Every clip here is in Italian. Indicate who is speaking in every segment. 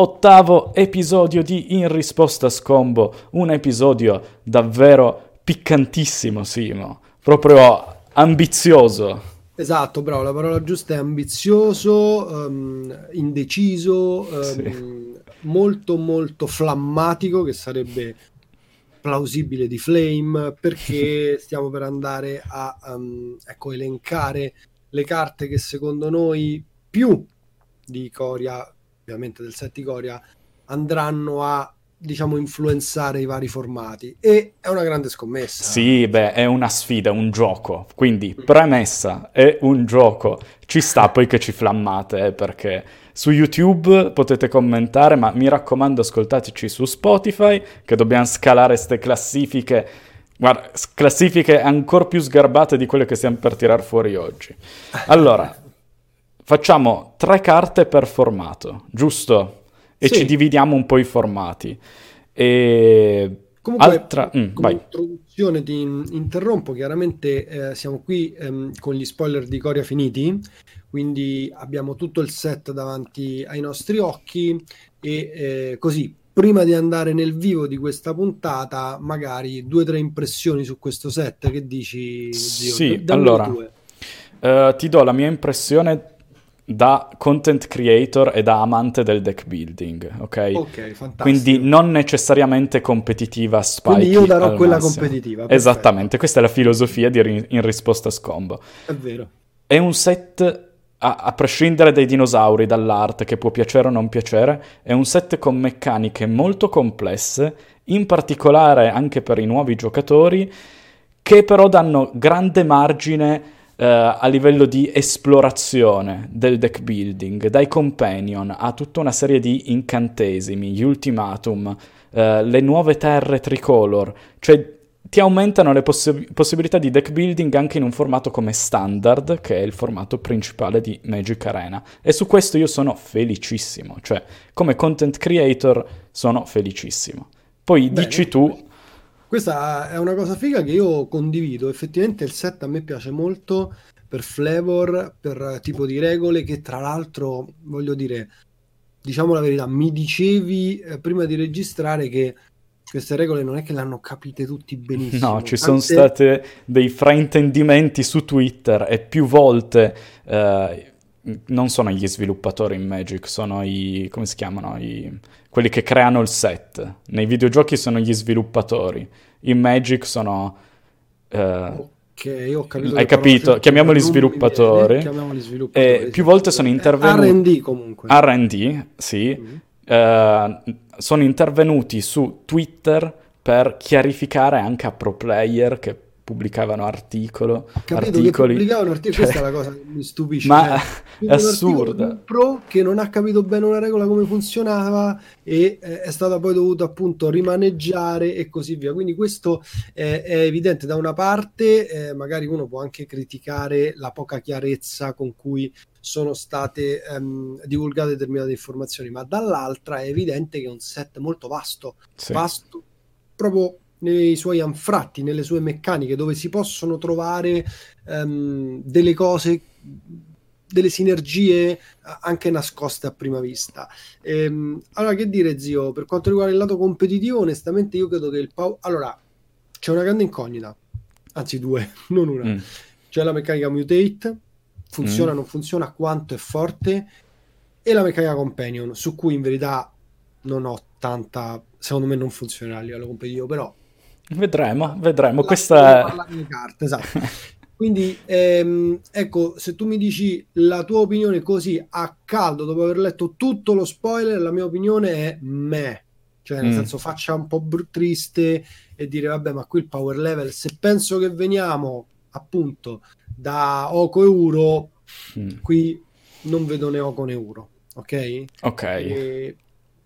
Speaker 1: ottavo episodio di In risposta scombo, un episodio davvero piccantissimo, Simo, proprio ambizioso.
Speaker 2: Esatto, bravo, la parola giusta è ambizioso, um, indeciso, um, sì. molto molto flammatico, che sarebbe plausibile di Flame, perché stiamo per andare a um, ecco, elencare le carte che secondo noi più di Coria, ovviamente del set andranno a diciamo influenzare i vari formati e è una grande scommessa.
Speaker 1: Sì, beh, è una sfida, un gioco. Quindi, premessa, è un gioco. Ci sta poi che ci flammate, eh, perché su YouTube potete commentare, ma mi raccomando ascoltateci su Spotify, che dobbiamo scalare queste classifiche. Guarda, classifiche ancora più sgarbate di quelle che stiamo per tirare fuori oggi. Allora, facciamo tre carte per formato, giusto? e sì. ci dividiamo un po' i formati. E...
Speaker 2: Comunque, Altra... mm, come introduzione ti interrompo, chiaramente eh, siamo qui ehm, con gli spoiler di Coria finiti, quindi abbiamo tutto il set davanti ai nostri occhi e eh, così prima di andare nel vivo di questa puntata, magari due o tre impressioni su questo set, che dici?
Speaker 1: Zio? Sì, Dammi allora, uh, ti do la mia impressione da content creator e da amante del deck building, ok?
Speaker 2: Ok, fantastico.
Speaker 1: Quindi non necessariamente competitiva spike.
Speaker 2: Quindi io darò quella massimo. competitiva.
Speaker 1: Perfetto. Esattamente, questa è la filosofia di In risposta a scombo.
Speaker 2: È vero.
Speaker 1: È un set, a, a prescindere dai dinosauri, dall'arte, che può piacere o non piacere, è un set con meccaniche molto complesse, in particolare anche per i nuovi giocatori, che però danno grande margine Uh, a livello di esplorazione del deck building, dai companion a tutta una serie di incantesimi, gli ultimatum, uh, le nuove terre tricolor, cioè ti aumentano le possi- possibilità di deck building anche in un formato come standard, che è il formato principale di Magic Arena. E su questo io sono felicissimo, cioè come content creator sono felicissimo. Poi Bene. dici tu
Speaker 2: questa è una cosa figa che io condivido. Effettivamente il set a me piace molto per flavor, per tipo di regole che tra l'altro, voglio dire, diciamo la verità, mi dicevi eh, prima di registrare che queste regole non è che le hanno capite tutti benissimo.
Speaker 1: No, ci sono stati dei fraintendimenti su Twitter e più volte eh, non sono gli sviluppatori in Magic, sono i come si chiamano? I, quelli che creano il set. Nei videogiochi sono gli sviluppatori, in Magic sono
Speaker 2: eh, Ok, ho capito.
Speaker 1: Hai capito? Chiamiamoli sviluppatori. Chiamiamoli sviluppatori. E più volte sono intervenuti.
Speaker 2: RD comunque.
Speaker 1: RD, sì. Mm-hmm. Uh, sono intervenuti su Twitter per chiarificare anche a pro player che pubblicavano articolo,
Speaker 2: Capito
Speaker 1: articoli.
Speaker 2: Che pubblicavano articoli, cioè, questa è la cosa che mi stupisce.
Speaker 1: Ma cioè, è assurda.
Speaker 2: Un pro che non ha capito bene una regola come funzionava e eh, è stata poi dovuta appunto rimaneggiare e così via. Quindi questo è, è evidente da una parte, eh, magari uno può anche criticare la poca chiarezza con cui sono state ehm, divulgate determinate informazioni, ma dall'altra è evidente che è un set molto vasto, sì. vasto proprio nei suoi anfratti, nelle sue meccaniche, dove si possono trovare um, delle cose, delle sinergie anche nascoste a prima vista. Ehm, allora, che dire, zio, per quanto riguarda il lato competitivo, onestamente io credo che il Pau... Allora, c'è una grande incognita, anzi due, non una. Mm. C'è la meccanica Mutate, funziona o mm. non funziona, quanto è forte, e la meccanica Companion, su cui in verità non ho tanta secondo me non funzionerà a livello competitivo, però
Speaker 1: Vedremo, vedremo. Questa
Speaker 2: è... Carte, esatto. Quindi, ehm, ecco, se tu mi dici la tua opinione così a caldo, dopo aver letto tutto lo spoiler, la mia opinione è me. Cioè, nel mm. senso, faccia un po' br- triste e dire, vabbè, ma qui il power level, se penso che veniamo appunto da Oco Euro, mm. qui non vedo né Oco né Euro, ok?
Speaker 1: Ok. E...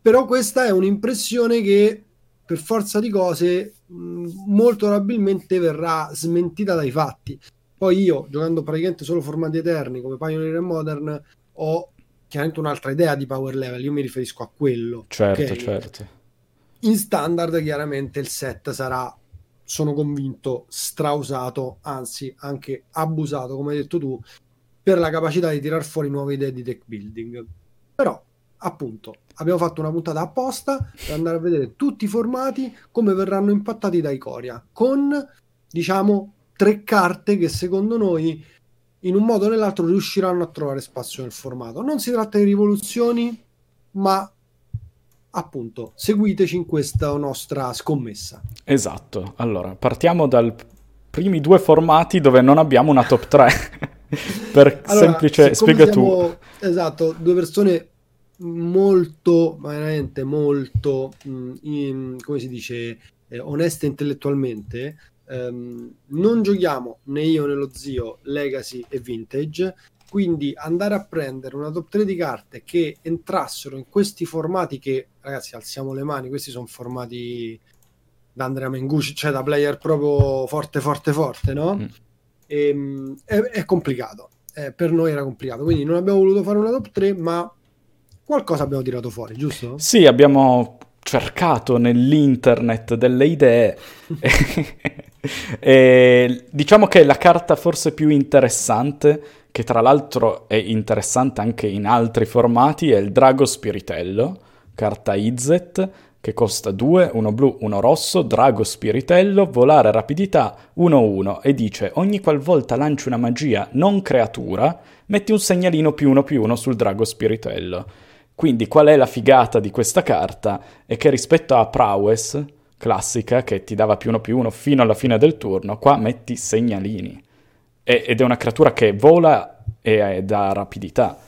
Speaker 2: Però questa è un'impressione che per forza di cose molto probabilmente verrà smentita dai fatti. Poi io, giocando praticamente solo formati eterni come Pioneer e Modern, ho chiaramente un'altra idea di power level, io mi riferisco a quello.
Speaker 1: Certo, okay? certo.
Speaker 2: In standard chiaramente il set sarà, sono convinto, strausato, anzi anche abusato, come hai detto tu, per la capacità di tirar fuori nuove idee di deck building. Però, appunto, abbiamo fatto una puntata apposta per andare a vedere tutti i formati come verranno impattati dai Coria, con diciamo tre carte che secondo noi in un modo o nell'altro riusciranno a trovare spazio nel formato. Non si tratta di rivoluzioni, ma appunto seguiteci in questa nostra scommessa.
Speaker 1: Esatto, allora partiamo dai primi due formati dove non abbiamo una top 3. per allora, semplice, spiega siamo,
Speaker 2: tu. Esatto, due persone molto, veramente molto, mh, in, come si dice, eh, oneste intellettualmente, um, non giochiamo né io né lo zio Legacy e Vintage, quindi andare a prendere una top 3 di carte che entrassero in questi formati che, ragazzi, alziamo le mani, questi sono formati da Andrea Mengucci, cioè da player proprio forte, forte, forte, no? Mm. E, ehm, è, è, complicato. Eh, per noi era complicato, quindi non abbiamo voluto fare una top 3, ma qualcosa abbiamo tirato fuori, giusto?
Speaker 1: Sì, abbiamo cercato nell'internet delle idee. e, diciamo che la carta forse più interessante, che tra l'altro è interessante anche in altri formati, è il Drago Spiritello, carta Izet, che costa 2, uno blu, uno rosso, Drago Spiritello, volare rapidità 1-1 e dice ogni qualvolta lanci una magia non creatura, metti un segnalino più uno più uno sul Drago Spiritello. Quindi qual è la figata di questa carta? È che rispetto a Prowess, classica, che ti dava più uno più uno fino alla fine del turno, qua metti segnalini. E, ed è una creatura che vola e dà rapidità.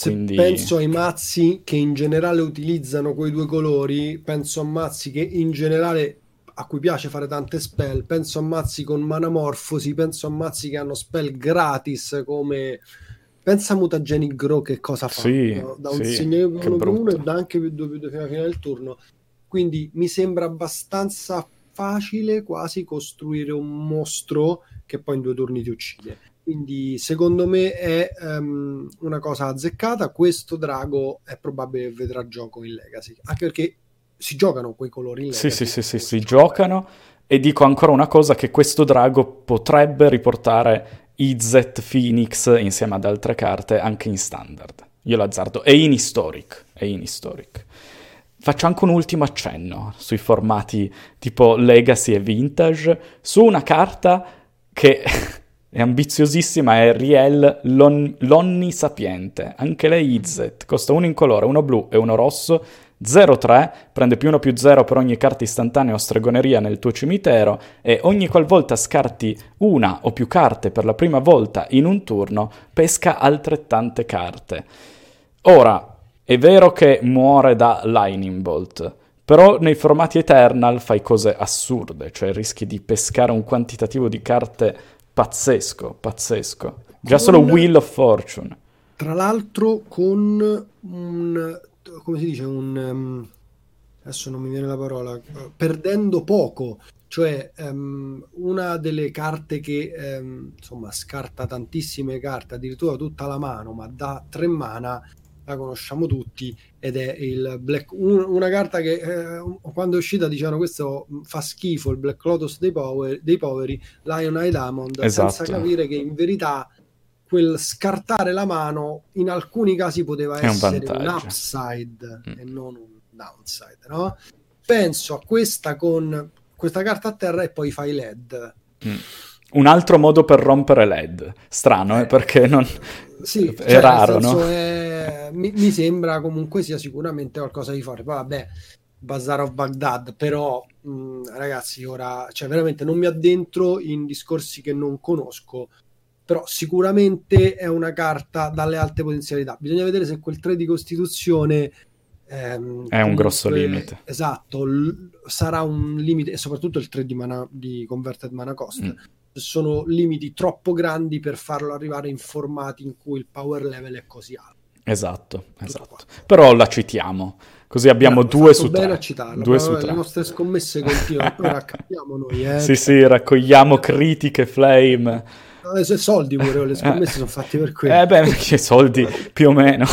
Speaker 1: Quindi...
Speaker 2: penso ai mazzi che in generale utilizzano quei due colori, penso a mazzi che in generale a cui piace fare tante spell, penso a mazzi con manamorfosi, penso a mazzi che hanno spell gratis come Pensa a Mutagenic Grow che cosa fa?
Speaker 1: Sì, no?
Speaker 2: Da un sì, segnale più uno uno e da anche più due più due fino alla fine del turno. Quindi mi sembra abbastanza facile quasi costruire un mostro che poi in due turni ti uccide. Quindi secondo me è um, una cosa azzeccata. Questo drago è probabile che vedrà gioco in Legacy, anche perché si giocano quei colori in
Speaker 1: Legacy. Sì, sì, sì, sì, si giocano. E dico ancora una cosa, che questo drago potrebbe riportare IZ Phoenix insieme ad altre carte anche in standard. Io l'azzardo. E in historic. E in historic. Faccio anche un ultimo accenno sui formati tipo Legacy e Vintage su una carta che è ambiziosissima, è Riel l'on- l'Onnisapiente. Anche lei IZ. Costa uno in colore, uno blu e uno rosso 0-3, prende più 1 più 0 per ogni carta istantanea o stregoneria nel tuo cimitero e ogni qualvolta scarti una o più carte per la prima volta in un turno, pesca altrettante carte. Ora, è vero che muore da Lightning Bolt, però nei formati Eternal fai cose assurde, cioè rischi di pescare un quantitativo di carte pazzesco, pazzesco. Già solo Wheel of Fortune.
Speaker 2: Tra l'altro con un come si dice, un... Um, adesso non mi viene la parola, perdendo poco, cioè um, una delle carte che um, insomma scarta tantissime carte, addirittura tutta la mano, ma da tre mana la conosciamo tutti ed è il Black un, una carta che eh, quando è uscita dicevano questo fa schifo il Black Lotus dei, power, dei poveri Lion Eye Diamond esatto. senza capire che in verità quel scartare la mano in alcuni casi poteva È essere un, un upside mm. e non un downside, no? Penso a questa con questa carta a terra e poi fai LED.
Speaker 1: Mm. Un altro modo per rompere LED. Strano, eh, eh perché non...
Speaker 2: Sì, è cioè, raro, no? È... Mi, mi, sembra comunque sia sicuramente qualcosa di forte. Poi, vabbè, Bazar of Baghdad, però mh, mm, ragazzi, ora, cioè veramente non mi addentro in discorsi che non conosco però sicuramente è una carta dalle alte potenzialità. Bisogna vedere se quel 3 di costituzione
Speaker 1: ehm, è un grosso limite.
Speaker 2: Esatto, l- sarà un limite, e soprattutto il 3 di, mana, di Converted Mana Cost. Mm. Sono limiti troppo grandi per farlo arrivare in formati in cui il power level è così alto.
Speaker 1: Esatto, esatto. Però la citiamo. Così abbiamo no, due su tre.
Speaker 2: Due su tre. Le nostre scommesse continuano, poi raccogliamo noi. Eh.
Speaker 1: Sì, sì, raccogliamo critiche, flame
Speaker 2: eh, soldi pure, le scommesse sono fatte per quello.
Speaker 1: Eh beh, perché soldi più o meno,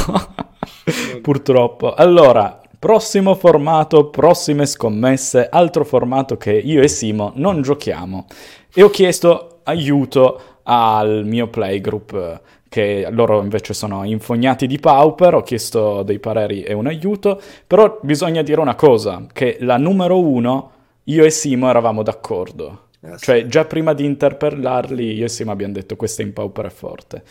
Speaker 1: purtroppo. Allora, prossimo formato, prossime scommesse, altro formato che io e Simo non giochiamo. E ho chiesto aiuto al mio playgroup che loro invece sono infognati di Pauper, ho chiesto dei pareri e un aiuto, però bisogna dire una cosa, che la numero uno, io e Simo eravamo d'accordo. Eh, cioè, già prima di interpellarli, io e Simo abbiamo detto questa in Pauper è forte.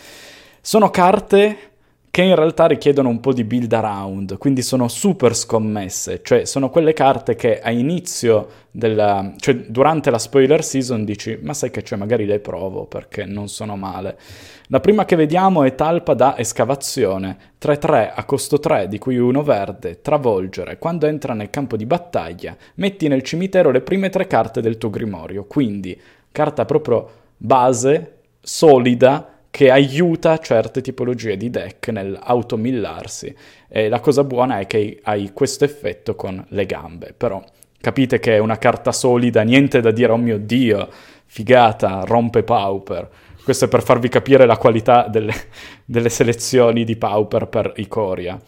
Speaker 1: Sono carte che in realtà richiedono un po' di build around, quindi sono super scommesse, cioè sono quelle carte che a inizio della, cioè durante la spoiler season dici ma sai che c'è magari le provo perché non sono male. La prima che vediamo è Talpa da escavazione, 3-3 a costo 3 di cui uno verde, travolgere, quando entra nel campo di battaglia metti nel cimitero le prime tre carte del tuo grimorio, quindi carta proprio base, solida, che aiuta certe tipologie di deck nell'automillarsi. E la cosa buona è che hai questo effetto con le gambe, però capite che è una carta solida, niente da dire, oh mio dio, figata, rompe Pauper. Questo è per farvi capire la qualità delle, delle selezioni di Pauper per Ikoria.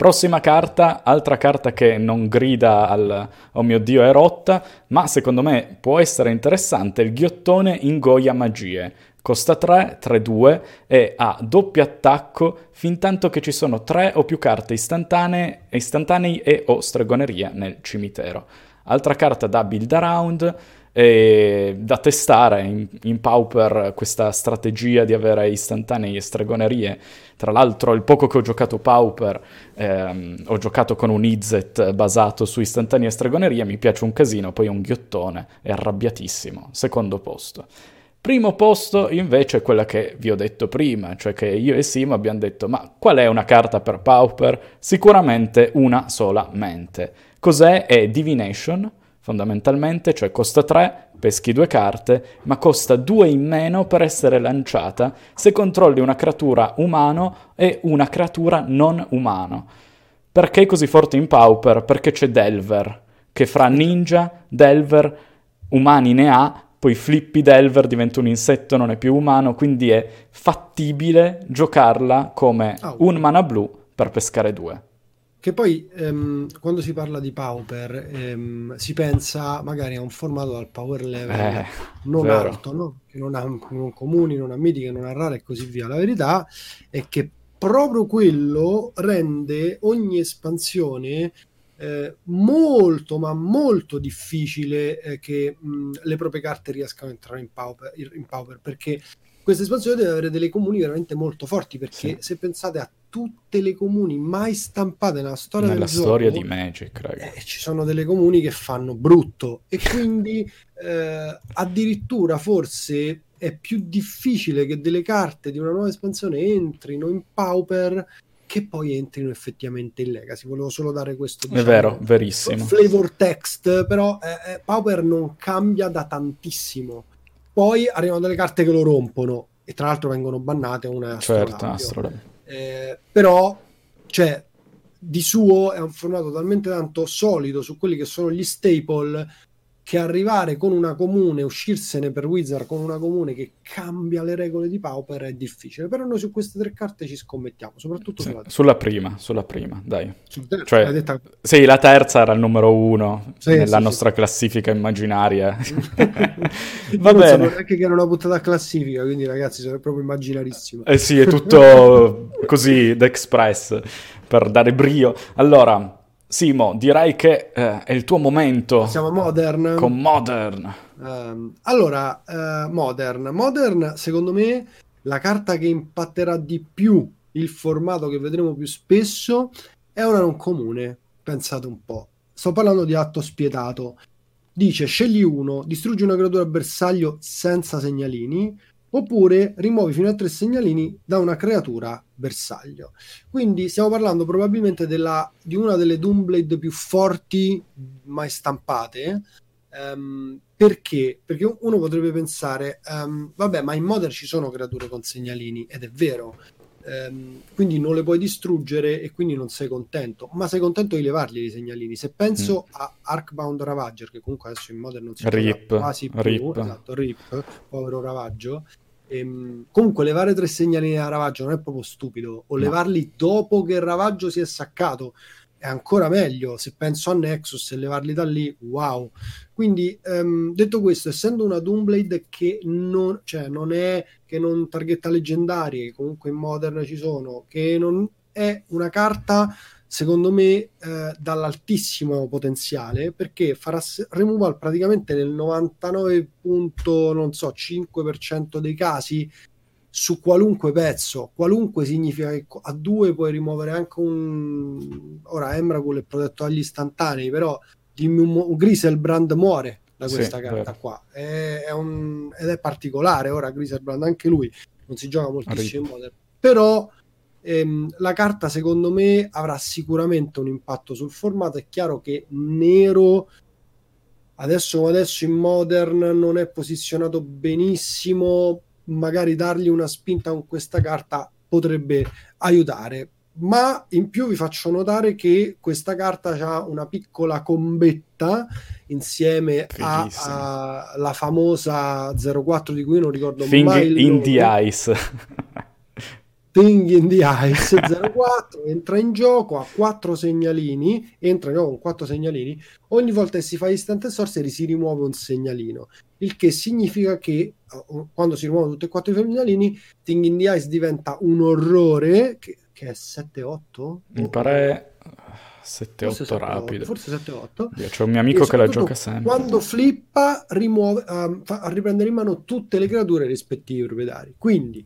Speaker 1: Prossima carta, altra carta che non grida al oh mio dio è rotta, ma secondo me può essere interessante, il ghiottone ingoia magie. Costa 3, 3-2 e ha doppio attacco fin tanto che ci sono 3 o più carte istantanee, istantanei e o stregoneria nel cimitero. Altra carta da build around e da testare in, in Pauper questa strategia di avere istantanei e stregonerie. Tra l'altro il poco che ho giocato Pauper ehm, ho giocato con un Izzet basato su istantanei e stregonerie, mi piace un casino, poi un ghiottone, è arrabbiatissimo, secondo posto. Primo posto invece è quella che vi ho detto prima, cioè che io e Simo abbiamo detto ma qual è una carta per Pauper? Sicuramente una solamente. Cos'è? È Divination, fondamentalmente, cioè costa 3, peschi due carte, ma costa 2 in meno per essere lanciata se controlli una creatura umano e una creatura non umano. Perché è così forte in Pauper? Perché c'è Delver, che fra ninja, Delver, umani ne ha, poi Flippy Delver diventa un insetto, non è più umano, quindi è fattibile giocarla come oh. un mana blu per pescare due.
Speaker 2: Che poi ehm, quando si parla di Pauper ehm, si pensa magari a un formato dal power level eh, non vero. alto, no? che non ha non comuni, non ha mitiche, non ha rare e così via. La verità è che proprio quello rende ogni espansione eh, molto ma molto difficile eh, che mh, le proprie carte riescano a entrare in Pauper, in Pauper perché questa espansione deve avere delle comuni veramente molto forti perché sì. se pensate a tutte le comuni mai stampate nella storia
Speaker 1: nella storia
Speaker 2: gioco,
Speaker 1: di Magic
Speaker 2: eh, ci sono delle comuni che fanno brutto e quindi eh, addirittura forse è più difficile che delle carte di una nuova espansione entrino in Pauper che poi entrino effettivamente in Legacy. Volevo solo dare questo
Speaker 1: diciamo, è vero, verissimo.
Speaker 2: flavor text, però eh, eh, Pauper non cambia da tantissimo. Poi arrivano delle carte che lo rompono e tra l'altro vengono bannate una certo, astrolabio. Eh, però cioè di suo è un formato talmente tanto solido su quelli che sono gli staple che arrivare con una comune, uscirsene per Wizard con una comune che cambia le regole di Pauper è difficile. Però noi su queste tre carte ci scommettiamo, soprattutto
Speaker 1: sì,
Speaker 2: sulla,
Speaker 1: sulla prima. Sulla prima, dai. Ter- cioè, detta... Sì, la terza era il numero uno sì, nella sì, nostra classifica immaginaria.
Speaker 2: Va bene. Non neanche che era una puntata classifica, quindi ragazzi, sono proprio immaginarissimo.
Speaker 1: Eh sì, è tutto così d'express per dare brio. Allora, Simo, direi che eh, è il tuo momento.
Speaker 2: Siamo Modern.
Speaker 1: Con Modern.
Speaker 2: Um, allora, uh, Modern. Modern, secondo me, la carta che impatterà di più il formato che vedremo più spesso è una non comune. Pensate un po'. Sto parlando di atto spietato. Dice, scegli uno, distruggi una creatura bersaglio senza segnalini, oppure rimuovi fino a tre segnalini da una creatura bersaglio. Quindi stiamo parlando probabilmente della, di una delle Doomblade più forti mai stampate. Um, perché? Perché uno potrebbe pensare, um, vabbè, ma in Modern ci sono creature con segnalini, ed è vero. Um, quindi non le puoi distruggere e quindi non sei contento, ma sei contento di levarli i segnalini. Se penso mm. a Arcbound Ravager, che comunque adesso in Modern non si
Speaker 1: Rip,
Speaker 2: quasi più,
Speaker 1: Rip.
Speaker 2: Esatto, Rip, povero Ravaggio, Ehm, comunque levare tre segnali a Ravaggio non è proprio stupido, o no. levarli dopo che il Ravaggio si è saccato, è ancora meglio. Se penso a Nexus e levarli da lì, wow. Quindi, um, detto questo, essendo una Doomblade che non, cioè, non è che non targetta leggendarie, che comunque in Modern ci sono, che non è una carta secondo me eh, dall'altissimo potenziale perché farà removal praticamente nel 99.5% dei casi su qualunque pezzo, qualunque significa che a due puoi rimuovere anche un ora Emrakul è protetto dagli istantanei, però dimmi un, un Griselbrand muore da questa sì, carta beh. qua è, è un, ed è particolare ora Griselbrand anche lui non si gioca moltissimo in modern però ehm, la carta secondo me avrà sicuramente un impatto sul formato è chiaro che nero adesso adesso in modern non è posizionato benissimo magari dargli una spinta con questa carta potrebbe aiutare. Ma in più vi faccio notare che questa carta ha una piccola combetta insieme alla famosa 04 di cui non ricordo
Speaker 1: Thing
Speaker 2: mai
Speaker 1: in the Ice
Speaker 2: Thing in the Ice 04 entra in gioco a quattro segnalini entra in gioco con quattro segnalini ogni volta che si fa instant sorcery si rimuove un segnalino il che significa che uh, quando si rimuovono tutti e quattro i segnalini Thing in the Ice diventa un orrore che, che è 7-8
Speaker 1: mi pare 7-8 rapido.
Speaker 2: forse 7-8
Speaker 1: c'è un mio amico che la gioca sempre.
Speaker 2: quando flippa rimuove, um, fa riprendere in mano tutte le creature rispettivi proprietari. Quindi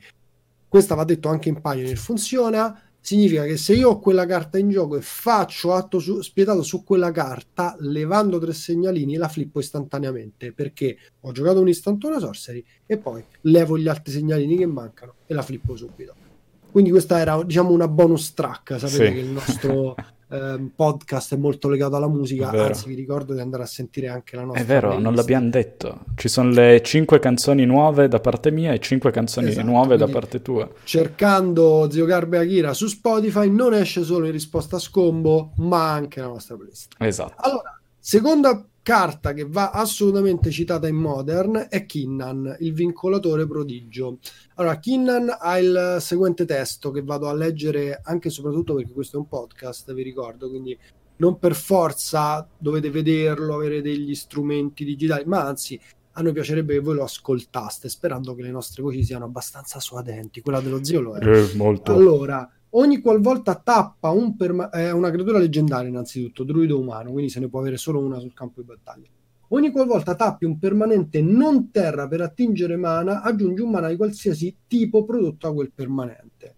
Speaker 2: questa va detto anche in Pioneer, funziona, significa che se io ho quella carta in gioco e faccio atto su, spietato su quella carta, levando tre segnalini, la flippo istantaneamente, perché ho giocato un istantanea sorcery e poi levo gli altri segnalini che mancano e la flippo subito. Quindi questa era, diciamo, una bonus track, sapete sì. che il nostro eh, podcast è molto legato alla musica, anzi vi ricordo di andare a sentire anche la nostra.
Speaker 1: È vero,
Speaker 2: playlist.
Speaker 1: non l'abbiamo detto. Ci sono le cinque canzoni nuove da parte mia e cinque canzoni esatto, nuove da parte tua.
Speaker 2: Cercando Zio Garbe Akira su Spotify non esce solo in risposta a scombo, ma anche la nostra playlist.
Speaker 1: Esatto.
Speaker 2: Allora, seconda carta che va assolutamente citata in Modern è Kinnan, il vincolatore prodigio. Allora, Kinnan ha il seguente testo che vado a leggere anche e soprattutto perché questo è un podcast, vi ricordo, quindi non per forza dovete vederlo, avere degli strumenti digitali, ma anzi a noi piacerebbe che voi lo ascoltaste, sperando che le nostre voci siano abbastanza suadenti. Quella dello zio lo è.
Speaker 1: Eh, molto.
Speaker 2: Allora, ogni qualvolta tappa un perma- è una creatura leggendaria innanzitutto, druido umano, quindi se ne può avere solo una sul campo di battaglia. Ogni qualvolta tappi un permanente non terra per attingere mana, aggiungi un mana di qualsiasi tipo prodotto da quel permanente.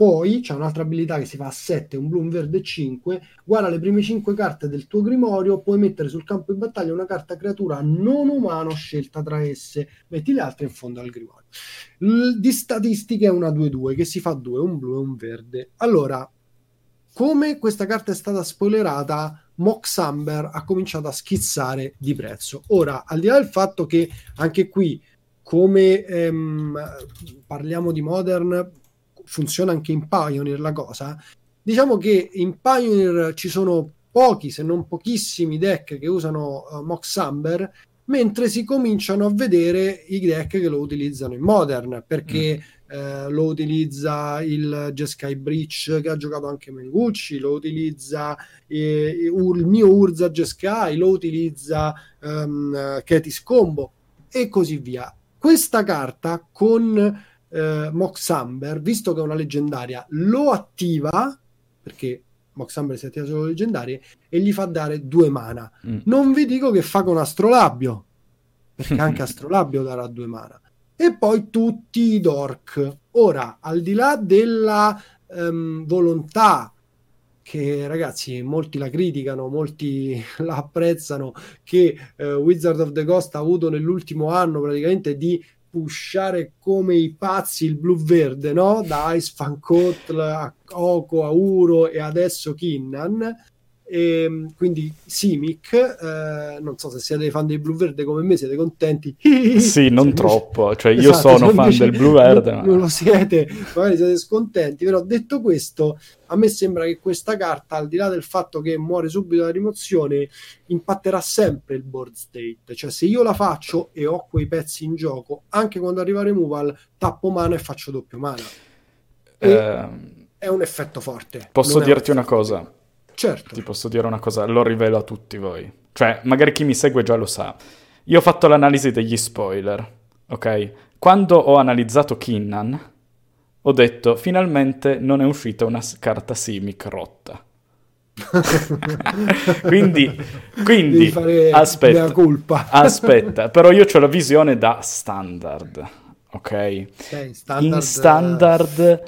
Speaker 2: Poi c'è un'altra abilità che si fa a 7, un blu, un verde e 5. Guarda le prime 5 carte del tuo grimorio, puoi mettere sul campo di battaglia una carta creatura non umano scelta tra esse. Metti le altre in fondo al grimorio. L- di statistiche è una 2-2 che si fa 2, un blu e un verde. Allora, come questa carta è stata spoilerata, Mox Amber ha cominciato a schizzare di prezzo. Ora, al di là del fatto che anche qui, come ehm, parliamo di Modern, funziona anche in Pioneer la cosa, diciamo che in Pioneer ci sono pochi, se non pochissimi deck che usano uh, Mox Amber, mentre si cominciano a vedere i deck che lo utilizzano in Modern, perché mm. eh, lo utilizza il Jeskai Breach che ha giocato anche Mengucci, lo utilizza eh, il mio Urza Jeskai, lo utilizza um, Ketis Combo e così via. Questa carta con eh, Mox Amber, visto che è una leggendaria, lo attiva perché Mox Amber si attiva solo leggendarie e gli fa dare due mana. Mm. Non vi dico che fa con Astrolabio, perché anche Astrolabio darà due mana. E poi tutti i Dork. Ora, al di là della um, volontà che ragazzi molti la criticano, molti la apprezzano, che uh, Wizard of the Coast ha avuto nell'ultimo anno praticamente di pushare come i pazzi il blu verde, no? Da Ice Fan Kotl a Oko, a Uro e adesso Kinnan. E, ehm, quindi Simic, eh, non so se siete fan dei blu verde come me, siete contenti?
Speaker 1: sì, non troppo, cioè io esatto, sono fan del blu verde.
Speaker 2: Non, non lo siete, magari siete scontenti, però detto questo, a me sembra che questa carta, al di là del fatto che muore subito la rimozione, impatterà sempre il board state, cioè se io la faccio e ho quei pezzi in gioco, anche quando arriva removal, tappo mana e faccio doppio mana. E eh, è un effetto forte.
Speaker 1: Posso dirti una cosa?
Speaker 2: Certo.
Speaker 1: Ti posso dire una cosa, lo rivelo a tutti voi. Cioè, magari chi mi segue già lo sa. Io ho fatto l'analisi degli spoiler, ok? Quando ho analizzato Kinnan, ho detto, finalmente non è uscita una carta Simic rotta. quindi, quindi aspetta, aspetta, però io ho la visione da standard, ok?
Speaker 2: Okay, standard...
Speaker 1: In standard,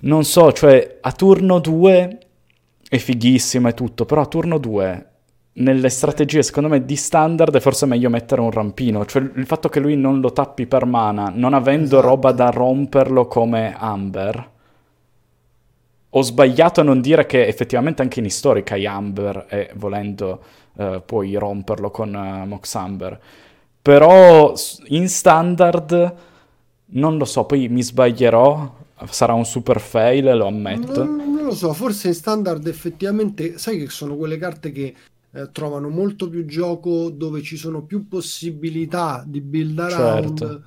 Speaker 1: non so, cioè a turno 2 è fighissima e tutto, però a turno 2 nelle strategie secondo me di standard è forse meglio mettere un rampino, cioè il fatto che lui non lo tappi per mana, non avendo esatto. roba da romperlo come Amber. Ho sbagliato a non dire che effettivamente anche in Historic hai Amber e volendo uh, puoi romperlo con uh, Mox Amber. Però in standard non lo so, poi mi sbaglierò, sarà un super fail, lo ammetto.
Speaker 2: Non, non lo so, forse in standard effettivamente, sai che sono quelle carte che eh, trovano molto più gioco dove ci sono più possibilità di build around certo.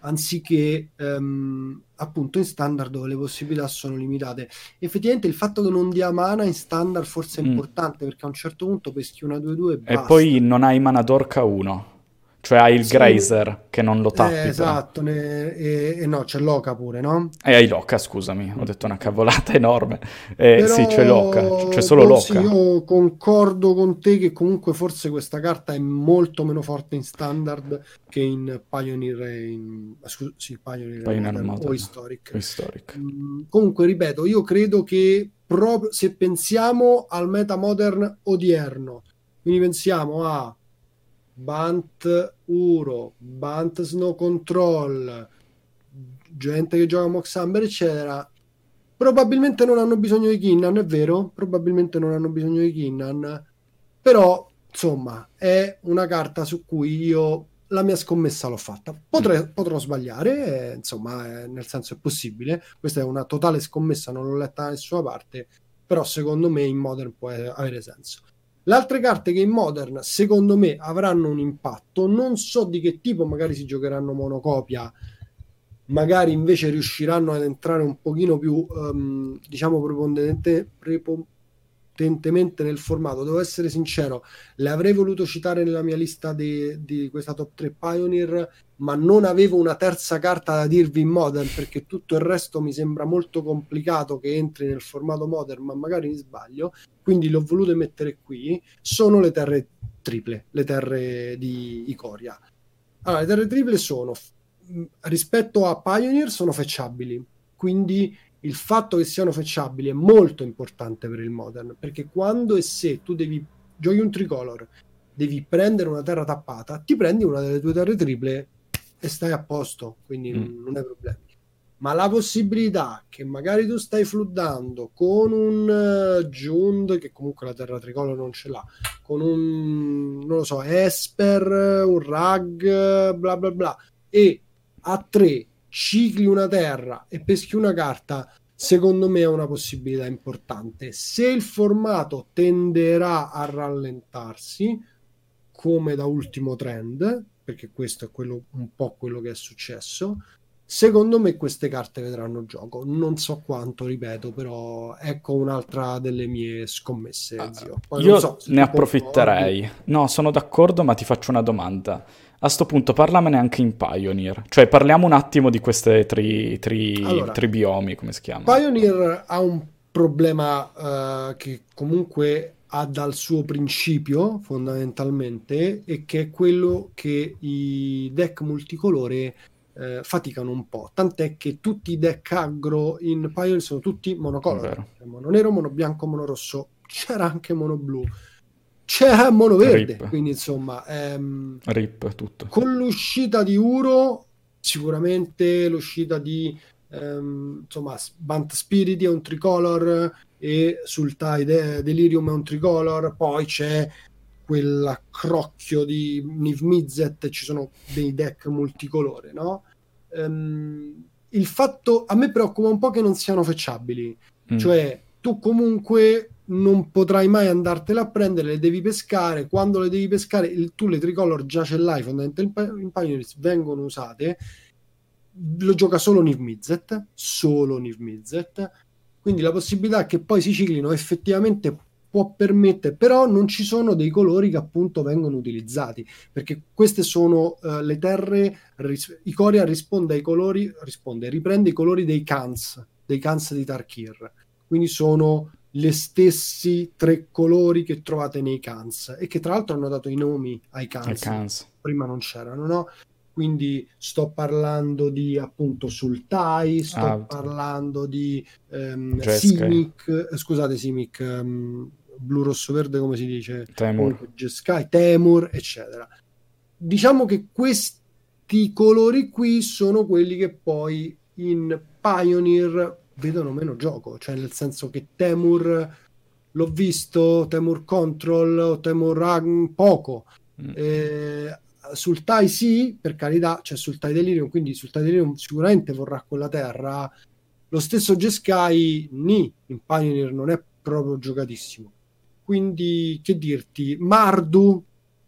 Speaker 2: anziché um, appunto in standard dove le possibilità sono limitate. Effettivamente il fatto che non dia mana in standard forse è mm. importante perché a un certo punto peschi una 2-2 e,
Speaker 1: e poi non hai mana d'orca 1. Cioè hai il sì. Grazer che non lo tappi. Eh,
Speaker 2: esatto, ne, e, e, no, c'è Loca pure, no?
Speaker 1: E hai Loca, scusami, ho detto una cavolata enorme. Eh, Però, sì, c'è Loca, c'è solo Loca. Sì,
Speaker 2: io concordo con te che comunque forse questa carta è molto meno forte in standard che in Pioneer, in, scusa, sì, Pioneer, Pioneer Modern, Modern, o Historic.
Speaker 1: Historic.
Speaker 2: Mm, comunque, ripeto, io credo che proprio se pensiamo al meta modern odierno, quindi pensiamo a Bant Uro, Bant Snow Control, gente che gioca Mox Amber, eccetera, probabilmente non hanno bisogno di Kinnan, è vero? Probabilmente non hanno bisogno di Kinnan, però insomma è una carta su cui io la mia scommessa l'ho fatta. Potrei, potrò sbagliare, eh, insomma, eh, nel senso è possibile. Questa è una totale scommessa, non l'ho letta da nessuna parte, però secondo me in Modern può avere senso. Le altre carte che in Modern secondo me avranno un impatto, non so di che tipo, magari si giocheranno monocopia, magari invece riusciranno ad entrare un pochino più, um, diciamo, preponderante, prepo, potentemente nel formato. Devo essere sincero, le avrei voluto citare nella mia lista di, di, questa top 3 Pioneer, ma non avevo una terza carta da dirvi in Modern perché tutto il resto mi sembra molto complicato che entri nel formato Modern, ma magari mi sbaglio. Quindi l'ho voluto mettere qui. Sono le terre triple, le terre di Icoria. Allora, le terre triple sono rispetto a Pioneer sono fetchabili, quindi il fatto che siano fetchabili è molto importante per il modern perché quando e se tu devi giochi un tricolor devi prendere una terra tappata ti prendi una delle tue terre triple e stai a posto quindi mm. non hai problemi ma la possibilità che magari tu stai floodando con un uh, Jund che comunque la terra tricolor non ce l'ha con un non lo so Esper un Rag bla bla bla e a tre cicli una terra e peschi una carta, secondo me è una possibilità importante. Se il formato tenderà a rallentarsi, come da ultimo trend, perché questo è quello, un po' quello che è successo, Secondo me queste carte vedranno gioco, non so quanto, ripeto, però ecco un'altra delle mie scommesse, ah,
Speaker 1: Io so ne approfitterei. No, sono d'accordo, ma ti faccio una domanda. A sto punto parlamene anche in Pioneer, cioè parliamo un attimo di queste tri, tri, allora, tri biomi, come si chiama?
Speaker 2: Pioneer ha un problema uh, che comunque ha dal suo principio fondamentalmente e che è quello che i deck multicolore eh, faticano un po', tant'è che tutti i deck aggro in Pioneer sono tutti monocolor, mono nero, mono bianco, mono rosso, c'era anche mono blu, c'era mono verde, Rip. quindi insomma... Ehm,
Speaker 1: Rip tutto.
Speaker 2: Con l'uscita di Uro, sicuramente l'uscita di ehm, insomma, Bant Spirit è un tricolor e Sultai De- Delirium è un tricolor, poi c'è quell'accrocchio di Niv Mizzet, ci sono dei deck multicolore, no? Um, il fatto a me preoccupa un po' che non siano fetchabili, mm. cioè tu comunque non potrai mai andartele a prendere, le devi pescare, quando le devi pescare il, tu le tricolor già ce l'hai fondamentalmente in Pioneers vengono usate, lo gioca solo Niv Mizzet, solo Niv Mizzet, Quindi la possibilità che poi si ciclino effettivamente può permettere, però non ci sono dei colori che appunto vengono utilizzati, perché queste sono uh, le terre, ris- Icoria risponde ai colori, risponde, riprende i colori dei Khans, dei Khans di Tarkir, quindi sono le stessi tre colori che trovate nei Khans e che tra l'altro hanno dato i nomi ai Khans. prima non c'erano, no? Quindi sto parlando di appunto Sultai, sto ah, parlando di um, Simic, scusate Simic, um, blu rosso verde come si dice?
Speaker 1: Temur.
Speaker 2: Jeskai, Temur eccetera. Diciamo che questi colori qui sono quelli che poi in Pioneer vedono meno gioco. Cioè nel senso che Temur l'ho visto Temur Control Temur Rag poco. Mm. eh, sul Tai sì, per carità, cioè sul Tai Delirium, quindi sul Tai Delirium sicuramente vorrà quella terra. Lo stesso Jeskai, ni, in Pioneer non è proprio giocatissimo. Quindi, che dirti, Mardu,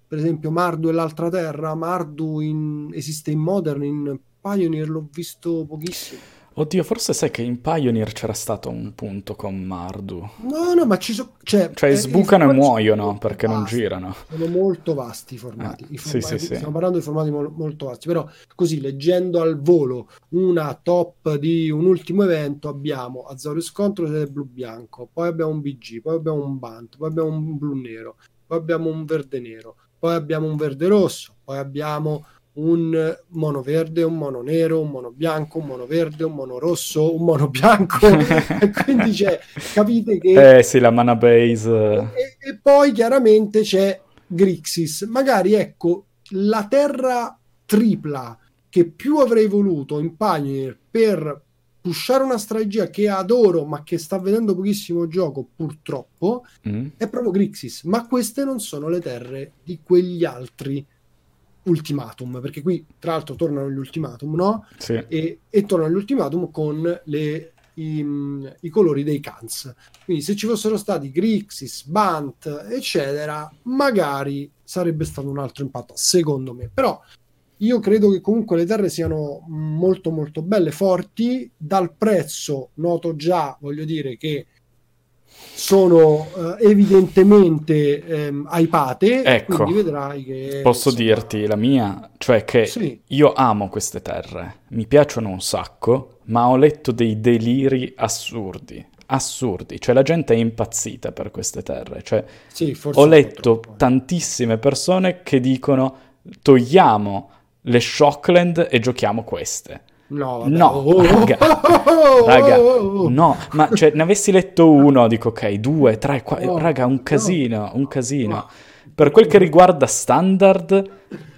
Speaker 2: per esempio, Mardu e l'altra terra, Mardu in, esiste in Modern, in Pioneer l'ho visto pochissimo.
Speaker 1: Oddio, forse sai che in Pioneer c'era stato un punto con Mardu.
Speaker 2: No, no, ma ci sono... Cioè,
Speaker 1: cioè eh, sbucano e muoiono perché vasti, non girano.
Speaker 2: Sono molto vasti i formati.
Speaker 1: Eh,
Speaker 2: I formati
Speaker 1: sì, sì,
Speaker 2: stiamo
Speaker 1: sì.
Speaker 2: parlando di formati mo- molto vasti, però così, leggendo al volo una top di un ultimo evento, abbiamo Azorius Control ed blu-bianco, poi abbiamo un BG, poi abbiamo un Bant, poi abbiamo un blu-nero, poi abbiamo un verde-nero, poi abbiamo un verde-rosso, poi abbiamo un mono verde, un mono nero, un mono bianco, un mono verde, un mono rosso, un mono bianco. quindi c'è, capite che...
Speaker 1: Eh sì, la mana base.
Speaker 2: E, e poi chiaramente c'è Grixis. Magari ecco, la terra tripla che più avrei voluto in Pioneer per pushare una strategia che adoro ma che sta vedendo pochissimo gioco purtroppo mm. è proprio Grixis ma queste non sono le terre di quegli altri ultimatum, perché qui tra l'altro tornano gli ultimatum, no?
Speaker 1: Sì.
Speaker 2: E, e tornano gli ultimatum con le, i, i, colori dei Cans. Quindi se ci fossero stati Grixis, Bant, eccetera, magari sarebbe stato un altro impatto, secondo me. Però io credo che comunque le terre siano molto molto belle, forti, dal prezzo noto già, voglio dire che sono eh, evidentemente ehm, hypate
Speaker 1: ecco,
Speaker 2: quindi vedrai che
Speaker 1: posso insomma... dirti la mia cioè che sì. io amo queste terre mi piacciono un sacco ma ho letto dei deliri assurdi assurdi cioè la gente è impazzita per queste terre cioè
Speaker 2: sì,
Speaker 1: ho letto eh. tantissime persone che dicono togliamo le Shockland e giochiamo queste
Speaker 2: No, vabbè.
Speaker 1: no, oh, raga, raga, no, ma cioè, ne avessi letto uno, dico ok, due, tre, quattro, raga, un casino, un casino. Per quel che riguarda standard,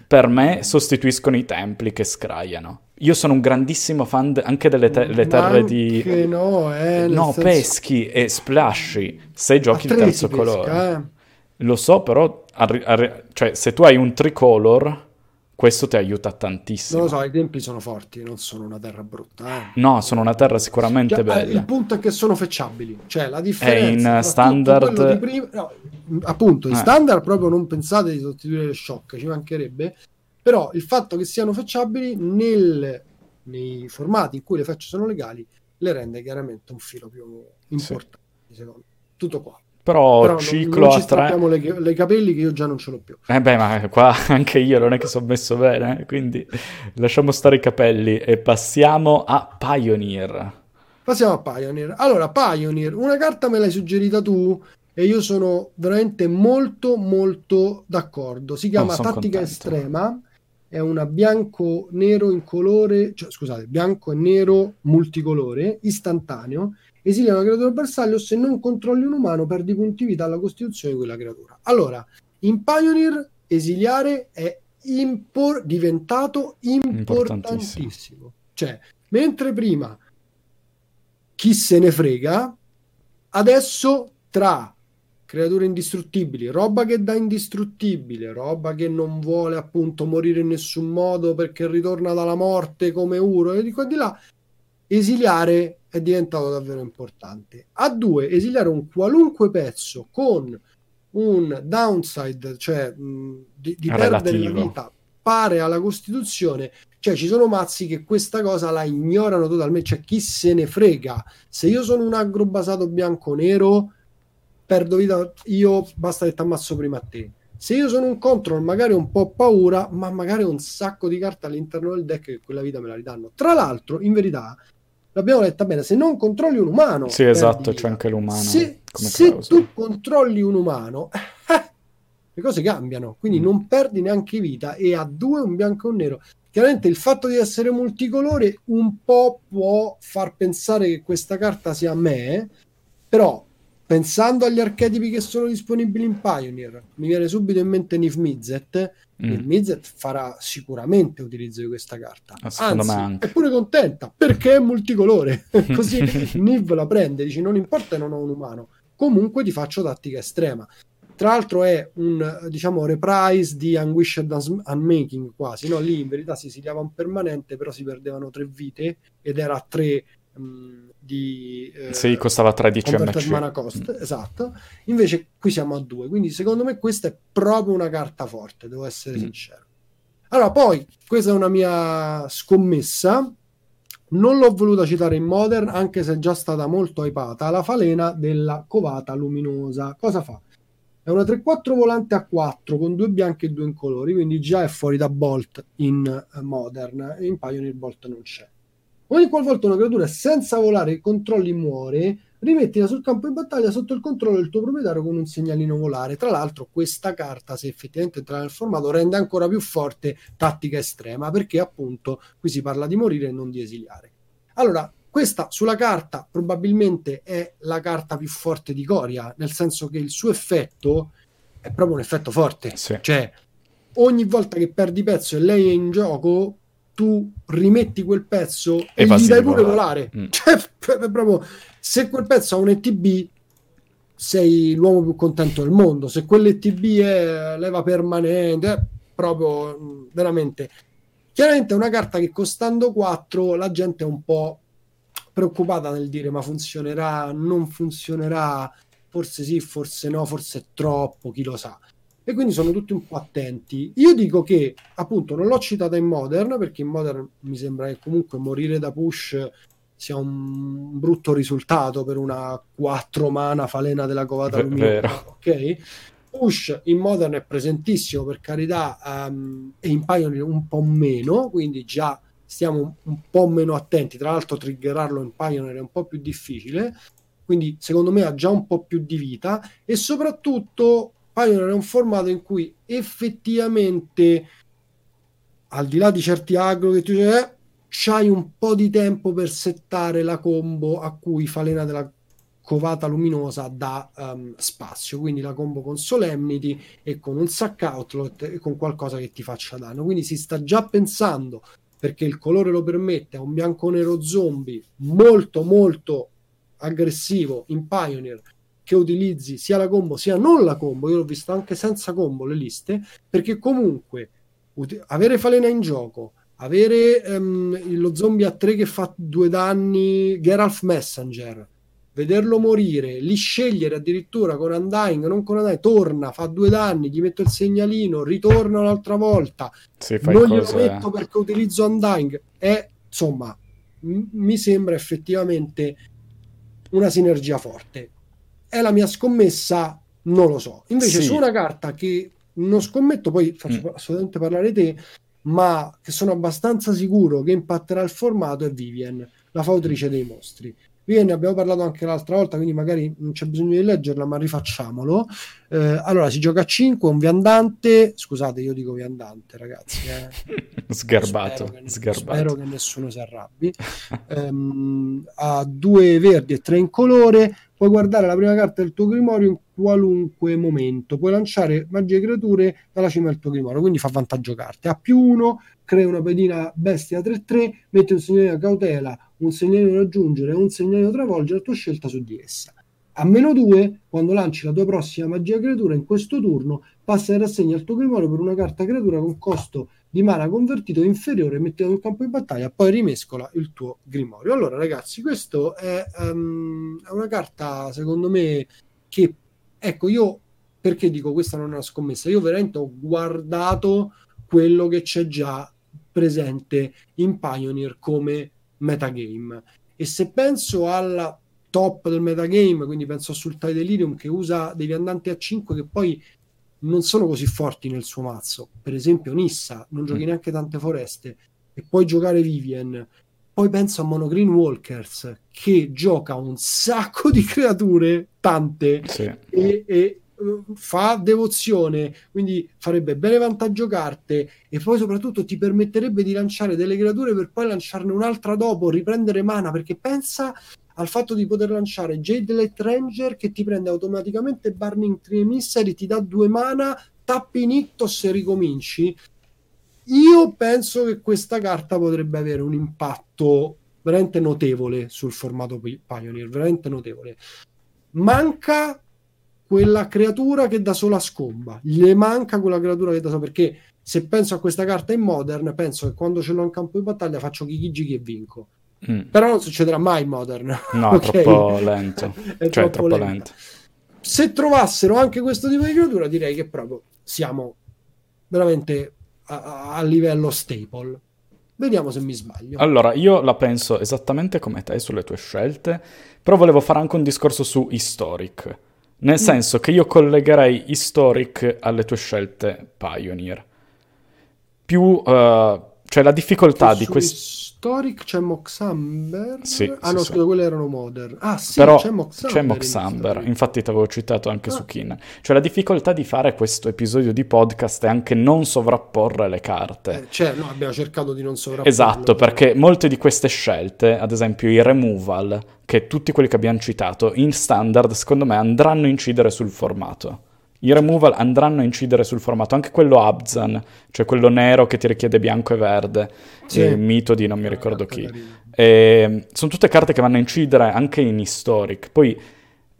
Speaker 1: per me sostituiscono i templi che scraiano. Io sono un grandissimo fan de- anche delle te- terre di...
Speaker 2: no, eh,
Speaker 1: no
Speaker 2: senso...
Speaker 1: peschi e splashy, se giochi il terzo pesca, colore.
Speaker 2: Eh.
Speaker 1: Lo so, però, arri- arri- cioè, se tu hai un tricolor questo ti aiuta tantissimo.
Speaker 2: Non lo so, i tempi sono forti, non sono una terra brutta. Eh.
Speaker 1: No, sono una terra sicuramente cioè, bella.
Speaker 2: Il punto è che sono fetchabili, cioè la differenza
Speaker 1: è in standard.
Speaker 2: Prima, no, appunto, in eh. standard proprio non pensate di sostituire le shock, ci mancherebbe. Però il fatto che siano fetchabili nel, nei formati in cui le fecce sono legali le rende chiaramente un filo più importante, sì. secondo me. Tutto qua.
Speaker 1: Però, Però ciclo
Speaker 2: non,
Speaker 1: non a tre.
Speaker 2: Le, le capelli che io già non ce l'ho più.
Speaker 1: Eh beh, ma qua anche io non è che sono messo bene, eh, quindi lasciamo stare i capelli e passiamo a Pioneer.
Speaker 2: Passiamo a Pioneer. Allora, Pioneer, una carta me l'hai suggerita tu e io sono veramente molto molto d'accordo. Si chiama oh, Tattica contento. Estrema, è una bianco-nero in colore, cioè scusate, bianco e nero multicolore, istantaneo Esilia una creatura bersaglio, se non controlli un umano perdi punti vita alla costituzione di quella creatura. Allora, in Pioneer esiliare è impor- diventato importantissimo. Cioè, mentre prima chi se ne frega, adesso tra creature indistruttibili, roba che dà indistruttibile, roba che non vuole appunto morire in nessun modo perché ritorna dalla morte come Uro e di qua e di là, esiliare è diventato davvero importante. A due, esiliare un qualunque pezzo con un downside, cioè mh, di, di perdere la vita pare alla Costituzione. Cioè, ci sono mazzi che questa cosa la ignorano totalmente. Cioè, chi se ne frega? Se io sono un agro basato bianco-nero, perdo vita io, basta che ti ammazzo prima a te. Se io sono un control, magari ho un po' paura, ma magari ho un sacco di carte all'interno del deck che quella vita me la ridanno. Tra l'altro, in verità, l'abbiamo letta bene, se non controlli un umano...
Speaker 1: Sì, esatto, c'è anche l'umano.
Speaker 2: Se, se tu controlli un umano, le cose cambiano, quindi mm. non perdi neanche vita e a due un bianco e un nero. Chiaramente il fatto di essere multicolore un po' può far pensare che questa carta sia a me, però pensando agli archetipi che sono disponibili in Pioneer, mi viene subito in mente Niv Mizzet. Mm. Il Mizzet farà sicuramente utilizzo di questa carta. Ah, Anzi, è pure contenta perché è multicolore. Così Niv la prende, dice non importa, non ho un umano. Comunque ti faccio tattica estrema. Tra l'altro è un diciamo reprise di Unwished Unmaking quasi, no? Lì in verità si esiliava un permanente, però si perdevano tre vite ed era tre mh, di...
Speaker 1: Eh, sì, costava 13 MC.
Speaker 2: Cost, mm. esatto. Invece qui siamo a due, quindi secondo me questa è proprio una carta forte, devo essere mm. sincero. Allora, poi, questa è una mia scommessa, non l'ho voluta citare in Modern, anche se è già stata molto hypata, la falena della covata luminosa. Cosa fa? È una 3-4 volante a 4 con due bianchi e due incolori, quindi già è fuori da Bolt in eh, Modern, in Pioneer Bolt non c'è. Ogni qualvolta una creatura senza volare i controlli muore, rimettila sul campo di battaglia sotto il controllo del tuo proprietario con un segnalino volare. Tra l'altro, questa carta, se effettivamente entra nel formato, rende ancora più forte tattica estrema, perché appunto qui si parla di morire e non di esiliare. Allora, questa sulla carta probabilmente è la carta più forte di Coria, nel senso che il suo effetto è proprio un effetto forte. Sì. Cioè, ogni volta che perdi pezzo e lei è in gioco, tu rimetti quel pezzo e, e gli dai pure volare. Mm. Cioè, proprio, se quel pezzo ha un ETB, sei l'uomo più contento del mondo. Se quell'ETB è leva permanente, è proprio mm, veramente. Chiaramente è una carta che costando 4 la gente è un po' preoccupata nel dire ma funzionerà, non funzionerà, forse sì, forse no, forse è troppo, chi lo sa. E quindi sono tutti un po' attenti. Io dico che appunto non l'ho citata in Modern perché in Modern mi sembra che comunque morire da push sia un brutto risultato per una 4 mana falena della covata luminosa. Ok? Push in Modern è presentissimo per carità um, e in Pioneer un po' meno, quindi già stiamo un po' meno attenti. Tra l'altro, triggerarlo in Pioneer è un po' più difficile. Quindi, secondo me, ha già un po' più di vita. E soprattutto, Pioneer è un formato in cui effettivamente, al di là di certi agro che tu dici, eh, c'hai un po' di tempo per settare la combo a cui Falena della covata luminosa dà um, spazio. Quindi la combo con Solemnity e con un sack outlet e con qualcosa che ti faccia danno. Quindi si sta già pensando perché il colore lo permette, a un bianco-nero zombie molto molto aggressivo in Pioneer che utilizzi sia la combo sia non la combo, io l'ho visto anche senza combo le liste, perché comunque ut- avere Falena in gioco, avere um, lo zombie a 3 che fa due danni, Geralt Messenger, vederlo morire, li scegliere addirittura con Undying, non con Undying, torna, fa due danni, gli metto il segnalino, ritorna un'altra volta, non glielo cose, metto perché utilizzo Undying, è insomma, m- mi sembra effettivamente una sinergia forte. È la mia scommessa, non lo so. Invece sì. su una carta che non scommetto, poi faccio mm. assolutamente parlare te, ma che sono abbastanza sicuro che impatterà il formato è Vivian, la fautrice dei mostri. Viene, abbiamo parlato anche l'altra volta, quindi magari non c'è bisogno di leggerla, ma rifacciamolo. Eh, allora, si gioca a 5, un viandante, scusate, io dico viandante, ragazzi. Eh.
Speaker 1: sgarbato,
Speaker 2: spero che,
Speaker 1: sgarbato.
Speaker 2: Spero che nessuno si arrabbi. Um, ha due verdi e tre in colore. Puoi guardare la prima carta del tuo grimorio in qualunque momento. Puoi lanciare magie creature dalla cima del tuo grimorio, quindi fa vantaggio carte. A più uno, crea una pedina bestia 3-3, metti un segnale cautela un segnalino raggiungere e un segnalino travolgere a tua scelta su di essa. A meno 2, quando lanci la tua prossima magia creatura in questo turno, passa in rassegna al tuo grimorio per una carta creatura con costo di mana convertito inferiore mettendo in campo di battaglia, poi rimescola il tuo grimorio. Allora, ragazzi, questo è, um, è una carta, secondo me, che ecco, io perché dico questa non è una scommessa? Io veramente ho guardato quello che c'è già presente in Pioneer come metagame. E se penso alla top del metagame, quindi penso a Sultai Delirium che usa dei viandanti a 5 che poi non sono così forti nel suo mazzo. Per esempio, Nissa non giochi mm. neanche tante foreste e puoi giocare Vivian. Poi penso a Monogreen Walkers che gioca un sacco di creature, tante, sì. e, e fa devozione, quindi farebbe bene vantaggio carte e poi soprattutto ti permetterebbe di lanciare delle creature per poi lanciarne un'altra dopo, riprendere mana, perché pensa al fatto di poter lanciare Jade Light Ranger che ti prende automaticamente Burning Tree Emissary, ti dà due mana, tappi in Ictos e ricominci. Io penso che questa carta potrebbe avere un impatto veramente notevole sul formato Pioneer, veramente notevole. Manca quella creatura che da sola scomba, gli manca quella creatura che da sola perché se penso a questa carta in Modern, penso che quando ce l'ho in campo di battaglia faccio Kikiji e vinco Mm. Però non succederà mai in Modern.
Speaker 1: No, okay? è troppo lento. è cioè, troppo, troppo lento. lento.
Speaker 2: Se trovassero anche questo tipo di creatura, direi che proprio siamo veramente a, a livello staple. Vediamo se mi sbaglio.
Speaker 1: Allora, io la penso esattamente come te sulle tue scelte, però volevo fare anche un discorso su Historic. Nel mm. senso che io collegherei Historic alle tue scelte Pioneer. Più, uh, cioè la difficoltà di questi
Speaker 2: Historic c'è Moxamber.
Speaker 1: Sì,
Speaker 2: ah no,
Speaker 1: sì,
Speaker 2: quelle erano Modern. Ah sì,
Speaker 1: Però
Speaker 2: c'è Moxamber.
Speaker 1: C'è Moxamber. In infatti ti avevo citato anche ah. su Kin. Cioè la difficoltà di fare questo episodio di podcast è anche non sovrapporre le carte.
Speaker 2: Eh, cioè, no, abbiamo cercato di non sovrapporre.
Speaker 1: Esatto, perché molte di queste scelte, ad esempio i removal, che tutti quelli che abbiamo citato, in standard, secondo me andranno a incidere sul formato i removal andranno a incidere sul formato, anche quello Abzan, cioè quello nero che ti richiede bianco e verde, sì. il mito di non mi ricordo chi. E, sono tutte carte che vanno a incidere anche in Historic. Poi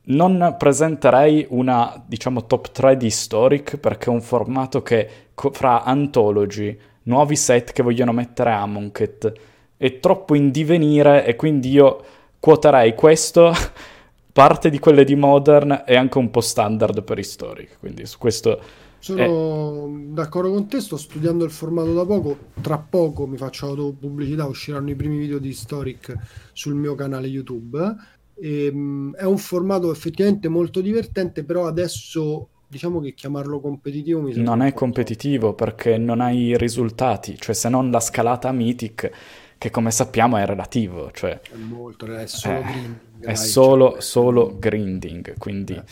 Speaker 1: non presenterei una, diciamo, top 3 di Historic perché è un formato che fra Anthology, nuovi set che vogliono mettere Amonkhet, è troppo in divenire e quindi io quoterei questo parte di quelle di Modern e anche un po' standard per Historic, quindi su questo...
Speaker 2: Sono è... d'accordo con te, sto studiando il formato da poco, tra poco mi faccio autopubblicità, usciranno i primi video di Historic sul mio canale YouTube. E, um, è un formato effettivamente molto divertente, però adesso diciamo che chiamarlo competitivo mi
Speaker 1: sembra... Non è competitivo perché non hai i risultati, cioè se non la scalata Mythic che come sappiamo è relativo, cioè...
Speaker 2: È molto, è solo
Speaker 1: eh. È solo, solo, grinding, quindi... Eh.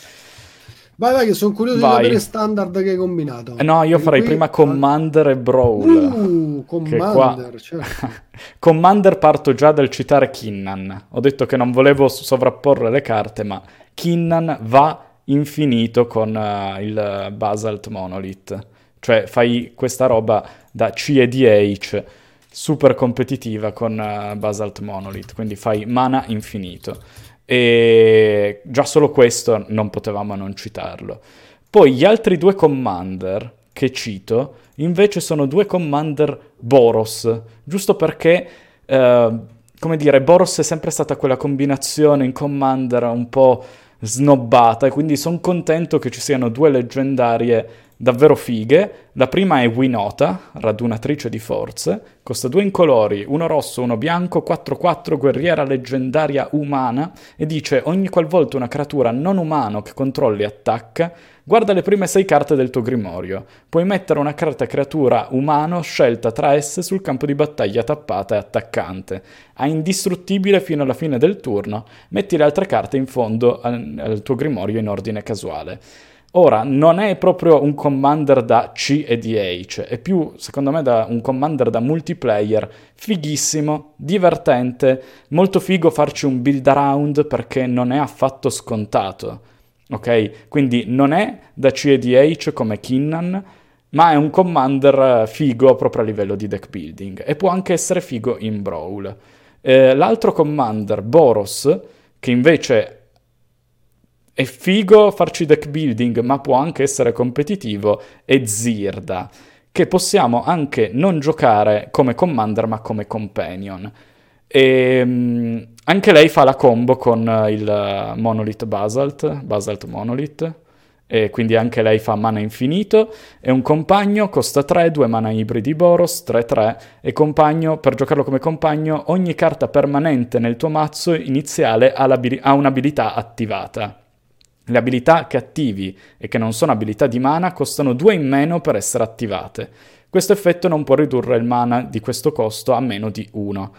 Speaker 2: Vai, vai, che sono curioso vai. di sapere standard che hai combinato.
Speaker 1: Eh no, io farei qui... prima Commander e Brawl.
Speaker 2: Uh, Commander, qua...
Speaker 1: certo. Commander parto già dal citare Kinnan. Ho detto che non volevo sovrapporre le carte, ma Kinnan va infinito con uh, il Basalt Monolith. Cioè fai questa roba da C e DH super competitiva con uh, Basalt Monolith, quindi fai mana infinito. E già solo questo non potevamo non citarlo. Poi gli altri due commander che cito invece sono due commander Boros, giusto perché, uh, come dire, Boros è sempre stata quella combinazione in commander un po' snobbata quindi sono contento che ci siano due leggendarie davvero fighe. La prima è Winota, radunatrice di forze, costa due incolori, uno rosso, uno bianco, 4-4, guerriera leggendaria umana, e dice ogni qualvolta una creatura non umano che controlli attacca, guarda le prime sei carte del tuo grimorio. Puoi mettere una carta creatura umano scelta tra esse sul campo di battaglia tappata e attaccante. Ha indistruttibile fino alla fine del turno, metti le altre carte in fondo al, al tuo grimorio in ordine casuale. Ora, non è proprio un commander da C e DH, è più, secondo me, da un commander da multiplayer, fighissimo, divertente, molto figo farci un build around perché non è affatto scontato, ok? Quindi non è da C e DH come Kinnan, ma è un commander figo proprio a livello di deck building e può anche essere figo in Brawl. Eh, l'altro commander, Boros, che invece è figo farci deck building, ma può anche essere competitivo, e Zirda, che possiamo anche non giocare come commander, ma come companion. E um, anche lei fa la combo con il Monolith Basalt, Basalt Monolith, e quindi anche lei fa mana infinito, e un compagno costa 3, 2 mana ibridi Boros, 3-3, e compagno, per giocarlo come compagno, ogni carta permanente nel tuo mazzo iniziale ha, ha un'abilità attivata. Le abilità che attivi e che non sono abilità di mana costano 2 in meno per essere attivate. Questo effetto non può ridurre il mana di questo costo a meno di 1.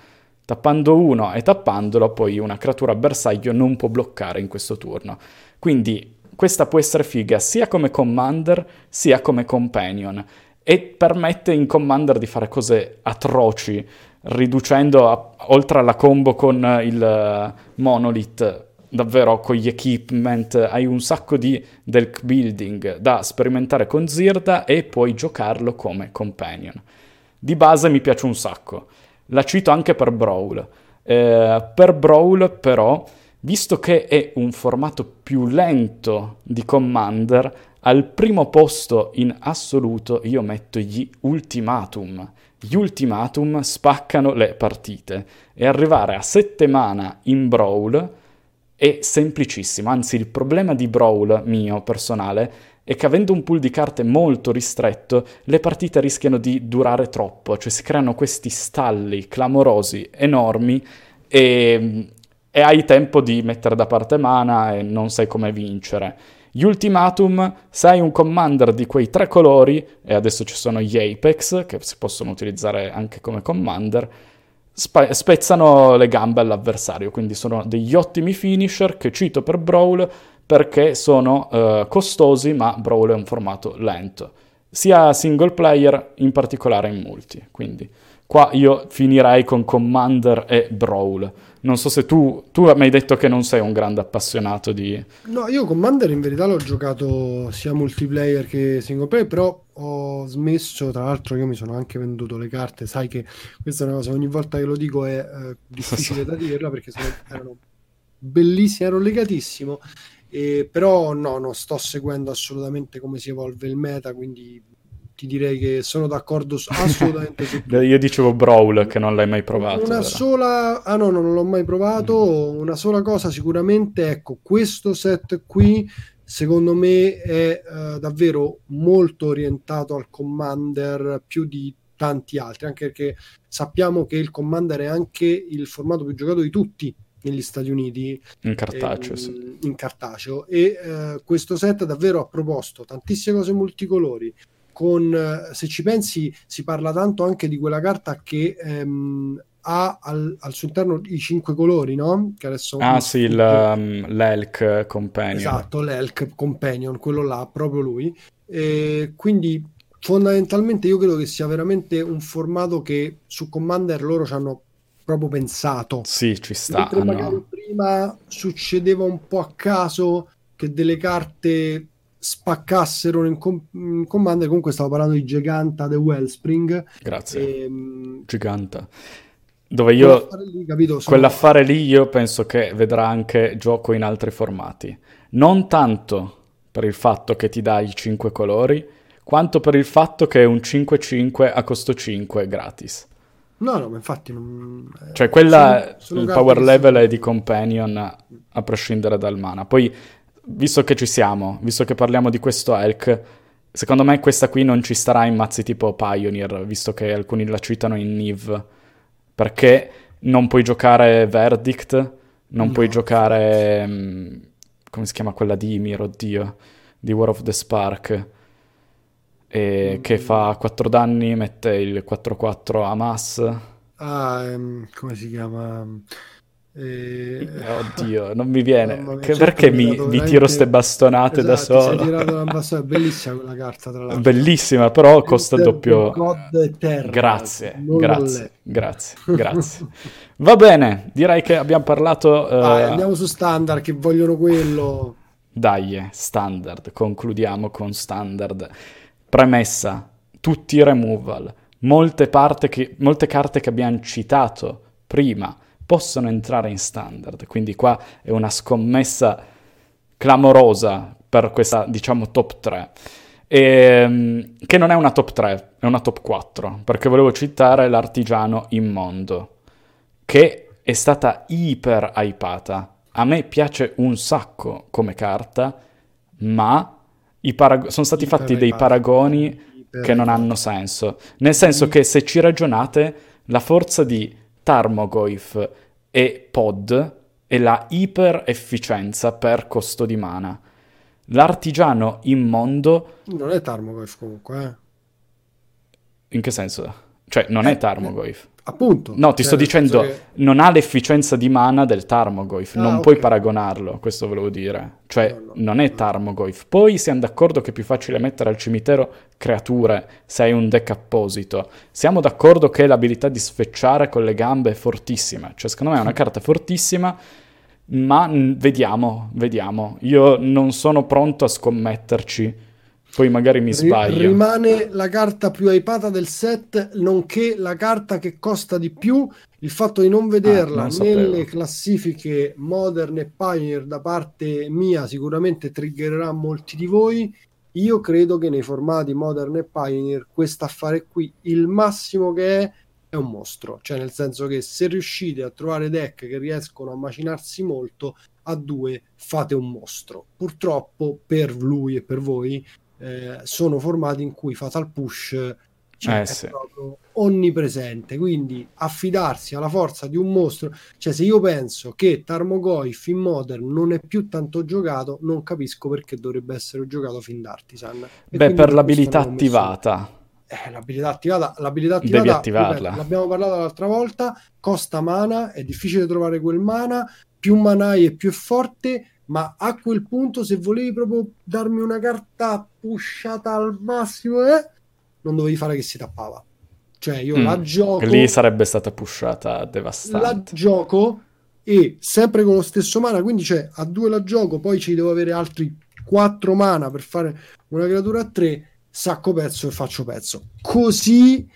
Speaker 1: Tappando 1 e tappandolo, poi una creatura bersaglio non può bloccare in questo turno. Quindi questa può essere figa sia come commander sia come companion e permette in commander di fare cose atroci, riducendo a, oltre alla combo con il monolith davvero con gli equipment, hai un sacco di deck building da sperimentare con Zirda e puoi giocarlo come companion. Di base mi piace un sacco. La cito anche per Brawl. Eh, per Brawl però, visto che è un formato più lento di Commander, al primo posto in assoluto io metto gli ultimatum. Gli ultimatum spaccano le partite e arrivare a 7 mana in Brawl è semplicissimo, anzi il problema di Brawl mio personale è che avendo un pool di carte molto ristretto, le partite rischiano di durare troppo, cioè si creano questi stalli clamorosi, enormi, e, e hai tempo di mettere da parte mana e non sai come vincere. Gli ultimatum, se hai un commander di quei tre colori, e adesso ci sono gli Apex, che si possono utilizzare anche come commander, spe- spezzano le gambe all'avversario, quindi sono degli ottimi finisher che cito per Brawl perché sono uh, costosi, ma Brawl è un formato lento, sia single player, in particolare in multi, quindi qua io finirei con Commander e Brawl. Non so se tu, tu mi hai detto che non sei un grande appassionato di...
Speaker 2: No, io Commander in verità l'ho giocato sia multiplayer che single player, però ho smesso, tra l'altro io mi sono anche venduto le carte, sai che questa è una cosa, ogni volta che lo dico è eh, difficile da dirla perché sono, erano bellissime, ero legatissimo, e, però no, non sto seguendo assolutamente come si evolve il meta, quindi ti direi che sono d'accordo assolutamente su
Speaker 1: Io dicevo Brawl che non l'hai mai provato.
Speaker 2: Una sola, ah no, non l'ho mai provato. Mm. Una sola cosa sicuramente, ecco, questo set qui secondo me è uh, davvero molto orientato al commander più di tanti altri, anche perché sappiamo che il commander è anche il formato più giocato di tutti negli Stati Uniti
Speaker 1: in cartaceo, e, sì.
Speaker 2: in cartaceo. e uh, questo set davvero ha proposto tantissime cose multicolori con, se ci pensi, si parla tanto anche di quella carta che ehm, ha al, al, suo interno i cinque colori, no?
Speaker 1: Che adesso ah, sì, il, um, l'Elk Companion.
Speaker 2: Esatto, l'Elk Companion, quello là, proprio lui. E quindi fondamentalmente io credo che sia veramente un formato che su Commander loro ci hanno proprio pensato.
Speaker 1: Sì, ci sta.
Speaker 2: Mentre no. prima succedeva un po' a caso che delle carte spaccassero in, com- in Commander. Comunque stavo parlando di Giganta The Wellspring.
Speaker 1: Grazie. E, ehm, Giganta. Dove io quell'affare lì, capito, sono... quell'affare lì io penso che vedrà anche gioco in altri formati. Non tanto per il fatto che ti dà i 5 colori, quanto per il fatto che è un 5-5 a costo 5 gratis.
Speaker 2: No, no, ma infatti non...
Speaker 1: Cioè quella, sono, sono il power level è di companion a prescindere dal mana. Poi visto che ci siamo, visto che parliamo di questo Elk, secondo me questa qui non ci starà in mazzi tipo Pioneer, visto che alcuni la citano in Niv, perché non puoi giocare Verdict, non no. puoi giocare... Um, come si chiama quella di Ymir, oddio, di War of the Spark, mm. che fa 4 danni, mette il 4-4 a mass.
Speaker 2: Ah, um, come si chiama?
Speaker 1: E... Oddio, non mi viene. Mia, che, perché mi, mi, tiro queste bastonate esatto, da solo?
Speaker 2: Una. Bellissima quella carta, tra l'altro.
Speaker 1: Bellissima, però costa doppio. Grazie, grazie, grazie, grazie. Va bene, direi che abbiamo parlato.
Speaker 2: Uh... Vai, andiamo su standard che vogliono quello.
Speaker 1: Dai, eh, standard. Concludiamo con standard. Premessa: tutti i removal. Molte, che, molte carte che abbiamo citato prima possono entrare in standard. Quindi qua è una scommessa clamorosa per questa, diciamo, top 3. E, ehm, che non è una top 3, è una top 4, perché volevo citare l'artigiano immondo, che è stata iper hypata. A me piace un sacco come carta, ma parag- sono stati
Speaker 2: Iper
Speaker 1: fatti dei paragoni
Speaker 2: Iper
Speaker 1: che non
Speaker 2: hypati.
Speaker 1: hanno senso. Nel senso
Speaker 2: Mm.
Speaker 1: che se ci ragionate, la forza di Tarmogoyf e Pod è la iper efficienza per costo di mana. L'artigiano immondo,
Speaker 2: Non è Tarmogoyf comunque, eh.
Speaker 1: in che senso? Cioè, non è
Speaker 2: Eh,
Speaker 1: Tarmogoyf.
Speaker 2: Appunto.
Speaker 1: No, ti
Speaker 2: Cioè,
Speaker 1: sto dicendo,
Speaker 2: che-
Speaker 1: non ha l'efficienza di mana del Tarmogoyf,
Speaker 2: Ah,
Speaker 1: non
Speaker 2: ok.
Speaker 1: puoi paragonarlo, questo volevo dire. Cioè,
Speaker 2: No, no,
Speaker 1: non è
Speaker 2: no.
Speaker 1: Tarmogoyf. Poi siamo d'accordo che è più facile mettere al cimitero creature se hai un deck apposito. Siamo d'accordo che l'abilità di sfecciare con le gambe è fortissima. Cioè, secondo me è una carta fortissima, ma mm, vediamo, vediamo. Io non sono pronto a scommetterci. Poi magari mi sbaglio.
Speaker 2: rimane la carta più hypata del set, nonché la carta che costa di più. Il fatto di non vederla
Speaker 1: Ah, non
Speaker 2: nelle classifiche Modern e Pioneer da parte mia sicuramente triggererà molti di voi. Io credo che nei formati Modern e Pioneer questo affare qui, il massimo che è, è un mostro. Cioè nel senso che se riuscite a trovare deck che riescono a macinarsi molto, a due fate un mostro. Purtroppo per lui e per voi eh, sono formati in cui Fatal Push cioè,
Speaker 1: Eh,
Speaker 2: è
Speaker 1: sì.
Speaker 2: proprio onnipresente. Quindi affidarsi alla forza di un mostro, cioè se io penso che Tarmogoyf in Modern non è più tanto giocato, non capisco perché dovrebbe essere giocato fin da Artisan. E
Speaker 1: Beh, per
Speaker 2: questo
Speaker 1: l'abilità attivata.
Speaker 2: Eh, l'abilità attivata, l'abilità
Speaker 1: Devi
Speaker 2: attivata
Speaker 1: attivarla.
Speaker 2: ripeto, l'abbiamo parlato l'altra volta, costa mana, è difficile trovare quel mana, più mana hai e più è forte, ma a quel punto se volevi proprio darmi una carta pushata al massimo, eh, non dovevi fare che si tappava. Cioè io
Speaker 1: Mm,
Speaker 2: la gioco,
Speaker 1: Lì sarebbe stata pushata
Speaker 2: la
Speaker 1: devastante.
Speaker 2: gioco e sempre con lo stesso mana, quindi cioè a due la gioco, poi ci devo avere altri quattro mana per fare una creatura a tre, sacco pezzo e faccio pezzo. Così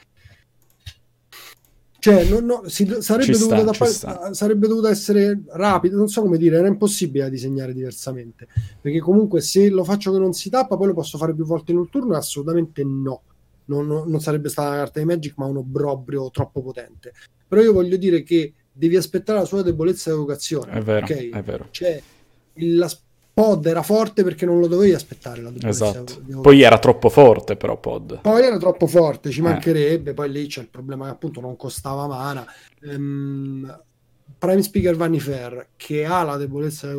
Speaker 2: cioè, non- no, si- sarebbe,
Speaker 1: sta,
Speaker 2: dovuta
Speaker 1: ci
Speaker 2: tappa-
Speaker 1: sta.
Speaker 2: sarebbe dovuta essere rapido, non so come dire, era impossibile da disegnare diversamente. Perché comunque se lo faccio che non si tappa, poi lo posso fare più volte in un turno? Assolutamente no. Non, non- non sarebbe stata una carta di Magic, ma un obbrobrio troppo potente. Però io voglio dire che devi aspettare la sua debolezza di evocazione.
Speaker 1: È vero,
Speaker 2: ok?
Speaker 1: è vero.
Speaker 2: Cioè, la pod era forte perché non lo dovevi aspettare la
Speaker 1: Esatto. Poi era troppo forte, però, Pod.
Speaker 2: Poi era troppo forte, ci
Speaker 1: Eh.
Speaker 2: mancherebbe. Poi lì c'è il problema che appunto non costava mana. Ehm, Prime Speaker Vanny Fair che ha la debolezza in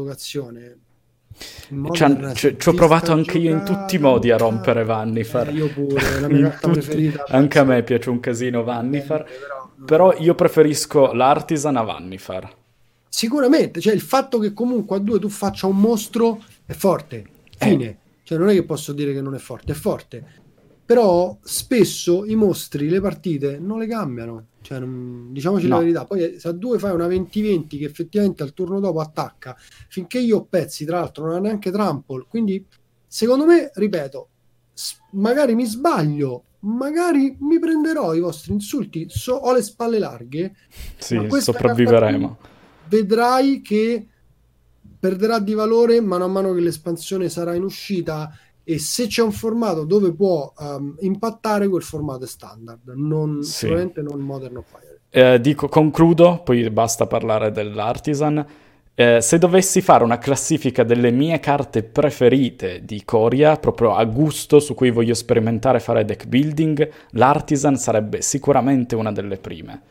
Speaker 1: Ci ho provato anche io in tutti i modi a rompere Vannifar.
Speaker 2: Eh, io pure, la mia carta
Speaker 1: tutti-
Speaker 2: preferita.
Speaker 1: Anche a me piace un casino Vannifar.
Speaker 2: Però-
Speaker 1: Però io preferisco l'Artisan a Vannifar.
Speaker 2: Sicuramente, cioè il fatto che comunque a due tu faccia un mostro è forte. Fine. Cioè non è che posso dire che non è forte, è forte. Però spesso i mostri, le partite non le cambiano. Cioè, non- diciamoci
Speaker 1: No.
Speaker 2: la verità. Poi se a due fai una 20-20 che effettivamente al turno dopo attacca, finché io ho pezzi, tra l'altro non ha neanche trample. Quindi secondo me, ripeto, magari mi sbaglio, magari mi prenderò i vostri insulti, so- ho le spalle larghe,
Speaker 1: Sì, sopravviveremo.
Speaker 2: carta vedrai che perderà di valore mano a mano che l'espansione sarà in uscita e se c'è un formato dove può ehm, impattare quel formato è standard non,
Speaker 1: Sì.
Speaker 2: sicuramente non modern o Fire
Speaker 1: Eh, dico, concludo, poi basta parlare dell'Artisan. Eh, se dovessi fare una classifica delle mie carte preferite di Coria, proprio a gusto, su cui voglio sperimentare fare deck building, l'Artisan sarebbe sicuramente una delle prime.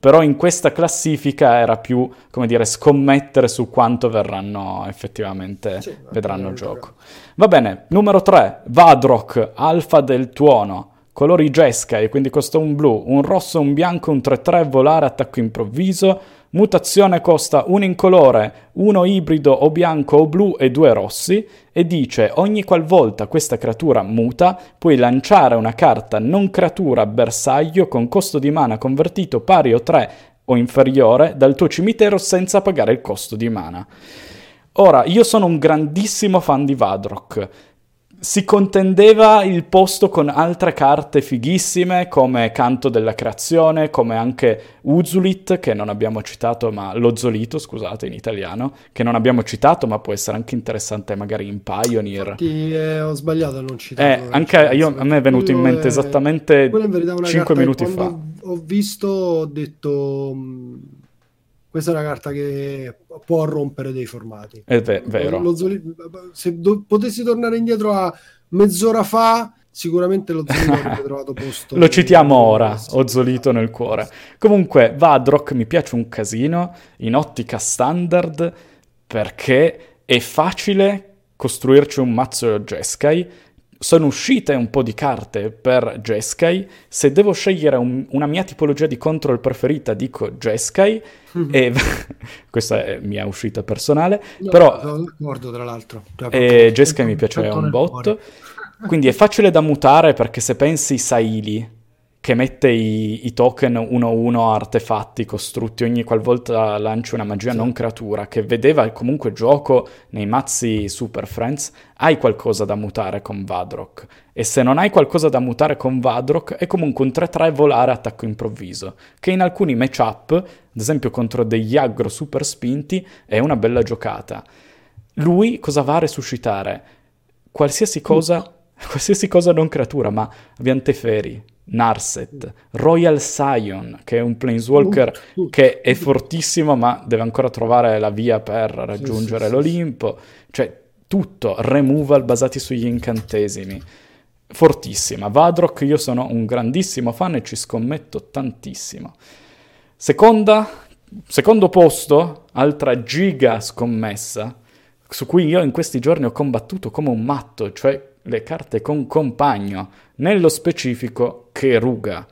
Speaker 1: Però in questa classifica era più, come dire, scommettere su quanto verranno effettivamente,
Speaker 2: Sì,
Speaker 1: vedranno il gioco. Va bene, numero 3, Vadrock, Alfa del Tuono. Colori Jeskai, quindi costa un blu, un rosso, un bianco, un 3-3, volare, attacco improvviso. Mutazione costa un incolore, uno ibrido o bianco o blu e due rossi. E dice ogni qualvolta questa creatura muta, puoi lanciare una carta non creatura bersaglio con costo di mana convertito pari o 3 o inferiore dal tuo cimitero senza pagare il costo di mana. Ora, io sono un grandissimo fan di Vadrock. Si contendeva il posto con altre carte fighissime come Canto della Creazione, come anche Uzulit, che non abbiamo citato, ma lo Zolito, scusate, in italiano, che non abbiamo citato, ma può essere anche interessante magari in Pioneer.
Speaker 2: Infatti, eh, ho sbagliato a non citare
Speaker 1: Eh, anche io, a me è venuto in mente esattamente
Speaker 2: quella in verità è una
Speaker 1: 5
Speaker 2: carta
Speaker 1: minuti fa.
Speaker 2: ho visto ho detto mh, questa è una carta che può rompere dei formati.
Speaker 1: È ve- vero.
Speaker 2: Lo, se do, potessi tornare indietro a mezz'ora fa, sicuramente lo Zolito avrebbe trovato posto.
Speaker 1: lo citiamo ora, ho Zolito nel cuore. Comunque, Vadrock mi piace un casino in ottica standard perché è facile costruirci un mazzo Jeskai sono uscite un po' di carte per Jeskai. Se devo scegliere un, una mia tipologia di control preferita, dico Jeskai. Mm-hmm. E questa è mia uscita personale. No, però
Speaker 2: sono d'accordo, tra l'altro.
Speaker 1: E Jeskai mi piace un botto. Quindi è facile da mutare perché se pensi Saili che mette i, i token 1-1 artefatti costrutti ogni qualvolta lanci una magia sì. non creatura, che vedeva comunque gioco nei mazzi Super Friends, hai qualcosa da mutare con Vadrock. E se non hai qualcosa da mutare con Vadrock, è comunque un 3-3 volare attacco improvviso, che in alcuni matchup, ad esempio contro degli aggro super spinti, è una bella giocata. Lui cosa va a resuscitare? Qualsiasi cosa... Qualsiasi cosa non creatura, ma abbiamo Teferi, Narset, Royal Scion, che è un planeswalker che è fortissimo ma deve ancora trovare la via per raggiungere sì, l'Olimpo, cioè tutto, removal basati sugli incantesimi. Fortissima. Vadrock io sono un grandissimo fan e ci scommetto tantissimo. Seconda, secondo posto, altra giga scommessa, su cui io in questi giorni ho combattuto come un matto, cioè le carte con compagno, nello specifico Keruga,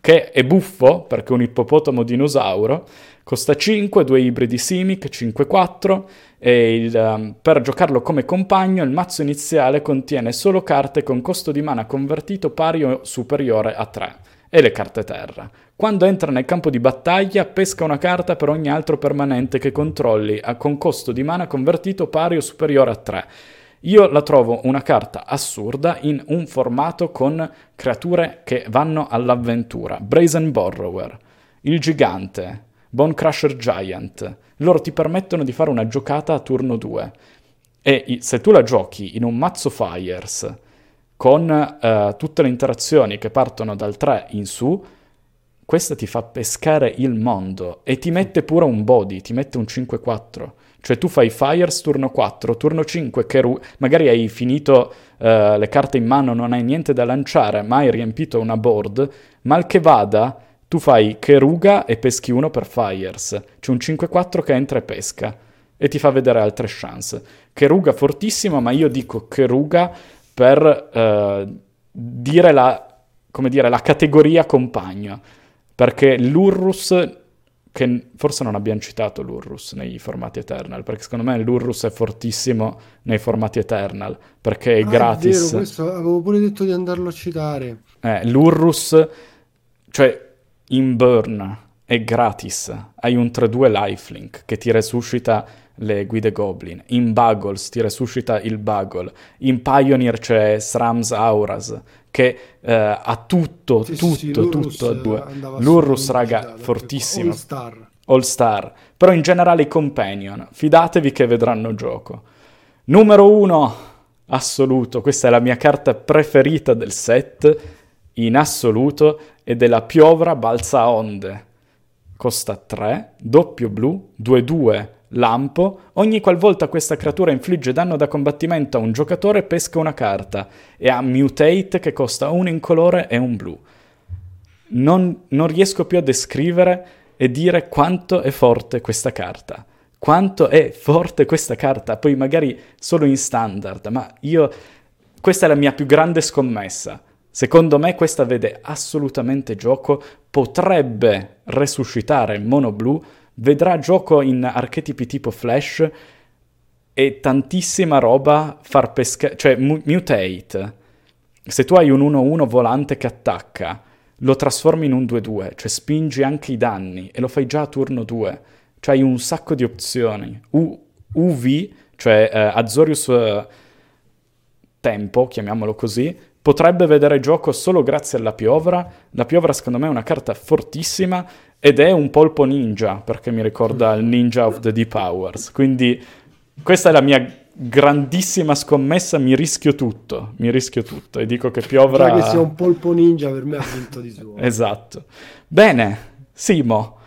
Speaker 1: che è buffo perché è un ippopotamo dinosauro, costa 5, due ibridi Simic, 5-4 e il, um, per giocarlo come compagno il mazzo iniziale contiene solo carte con costo di mana convertito pari o superiore a 3 e le carte terra. Quando entra nel campo di battaglia, pesca una carta per ogni altro permanente che controlli, con costo di mana convertito pari o superiore a 3. Io la trovo una carta assurda in un formato con creature che vanno all'avventura. Brazen Borrower, il gigante, Bone Crusher Giant. Loro ti permettono di fare una giocata a turno 2. E se tu la giochi in un mazzo Fires con uh, tutte le interazioni che partono dal 3 in su, questa ti fa pescare il mondo e ti mette pure un body, ti mette un 5-4. Cioè tu fai Fires turno 4, turno 5, Keru- magari hai finito uh, le carte in mano, non hai niente da lanciare, ma hai riempito una board, mal che vada, tu fai Keruga e peschi uno per Fires. C'è un 5-4 che entra e pesca e ti fa vedere altre chance. Keruga fortissimo, ma io dico Keruga per uh, dire la, dire, la categoria compagno, perché l'Urrus che forse non abbiamo citato l'Urrus nei formati Eternal, perché secondo me l'Urrus è fortissimo nei formati Eternal, perché è ah, gratis. È vero,
Speaker 2: questo avevo pure detto di andarlo a citare.
Speaker 1: Eh, L'Urrus, cioè in Burn, è gratis. Hai un 3-2 lifelink che ti resuscita le guide Goblin. In Buggles ti resuscita il Buggle. In Pioneer c'è Srams Auras che eh, ha tutto, sì, tutto, sì, tutto a due. L'Urrus, raga, fortissimo. All
Speaker 2: Star.
Speaker 1: All Star. Però in generale i Companion, fidatevi che vedranno gioco. Numero uno, assoluto, questa è la mia carta preferita del set, in assoluto, ed è la Piovra Balza Onde. Costa 3, doppio blu, 2-2 lampo, ogni qualvolta questa creatura infligge danno da combattimento a un giocatore pesca una carta e ha mutate che costa un incolore e un blu. Non, non riesco più a descrivere e dire quanto è forte questa carta. Quanto è forte questa carta, poi magari solo in standard, ma io... Questa è la mia più grande scommessa. Secondo me questa vede assolutamente gioco, potrebbe resuscitare il mono blu, vedrà gioco in archetipi tipo Flash e tantissima roba far pescare, cioè mu- mutate. Se tu hai un 1-1 volante che attacca, lo trasformi in un 2-2, cioè spingi anche i danni e lo fai già a turno 2. Cioè hai un sacco di opzioni. U- UV, cioè eh, Azorius eh, Tempo, chiamiamolo così, potrebbe vedere gioco solo grazie alla piovra. La piovra secondo me è una carta fortissima ed è un polpo ninja, perché mi ricorda il Ninja of the Deep Hours. Quindi questa è la mia grandissima scommessa, mi rischio tutto, mi rischio tutto e dico che piovra...
Speaker 2: Già che sia un polpo ninja per me ha vinto di suo.
Speaker 1: esatto. Bene, Simo,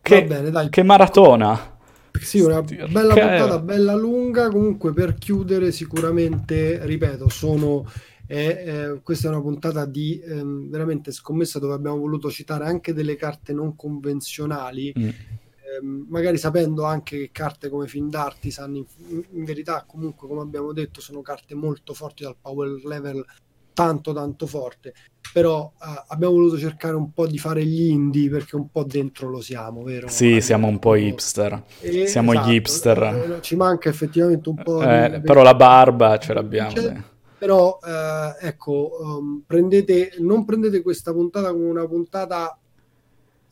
Speaker 1: Che, bene, che maratona!
Speaker 2: Sì, una bella che... puntata, bella lunga. Comunque, per chiudere, sicuramente, ripeto, sono. Eh, eh, questa è una puntata di eh, veramente scommessa dove abbiamo voluto citare anche delle carte non convenzionali. Mm. Ehm, magari sapendo anche che carte come Fin d'Artisan in, in verità comunque come abbiamo detto sono carte molto forti dal power level tanto tanto forte però uh, abbiamo voluto cercare un po' di fare gli indie perché un po' dentro lo siamo, vero?
Speaker 1: Sì, Magari siamo un po' hipster. E, siamo esatto, gli hipster.
Speaker 2: Eh, ci manca effettivamente un po'.
Speaker 1: Eh, di... Però la barba ce l'abbiamo.
Speaker 2: Però eh, ecco, um, prendete, non prendete questa puntata come una puntata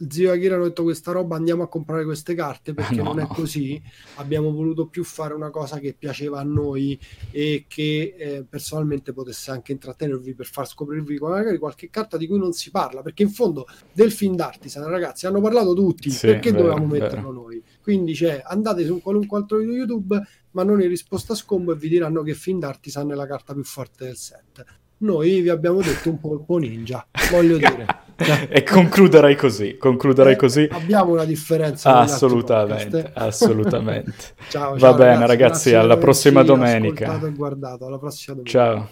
Speaker 2: zio Akira ha detto questa roba andiamo a comprare queste carte perché no, non è così. Abbiamo voluto più fare una cosa che piaceva a noi e che eh, personalmente potesse anche intrattenervi per far scoprirvi magari qualche carta di cui non si parla perché in fondo del film d'Artisan ragazzi hanno parlato tutti sì, perché vero, dovevamo metterlo vero. noi? Quindi cioè, andate su qualunque altro video YouTube ma non in risposta a scombo e vi diranno che film d'Artisan è la carta più forte del set noi vi abbiamo detto un po' ninja voglio dire
Speaker 1: e concluderei così, concluderei eh, così.
Speaker 2: Abbiamo una differenza.
Speaker 1: Assolutamente, assolutamente. ciao, ciao, Va bene ragazzi, ragazzi alla prossima domenica.
Speaker 2: Alla prossima
Speaker 1: domenica. Ciao.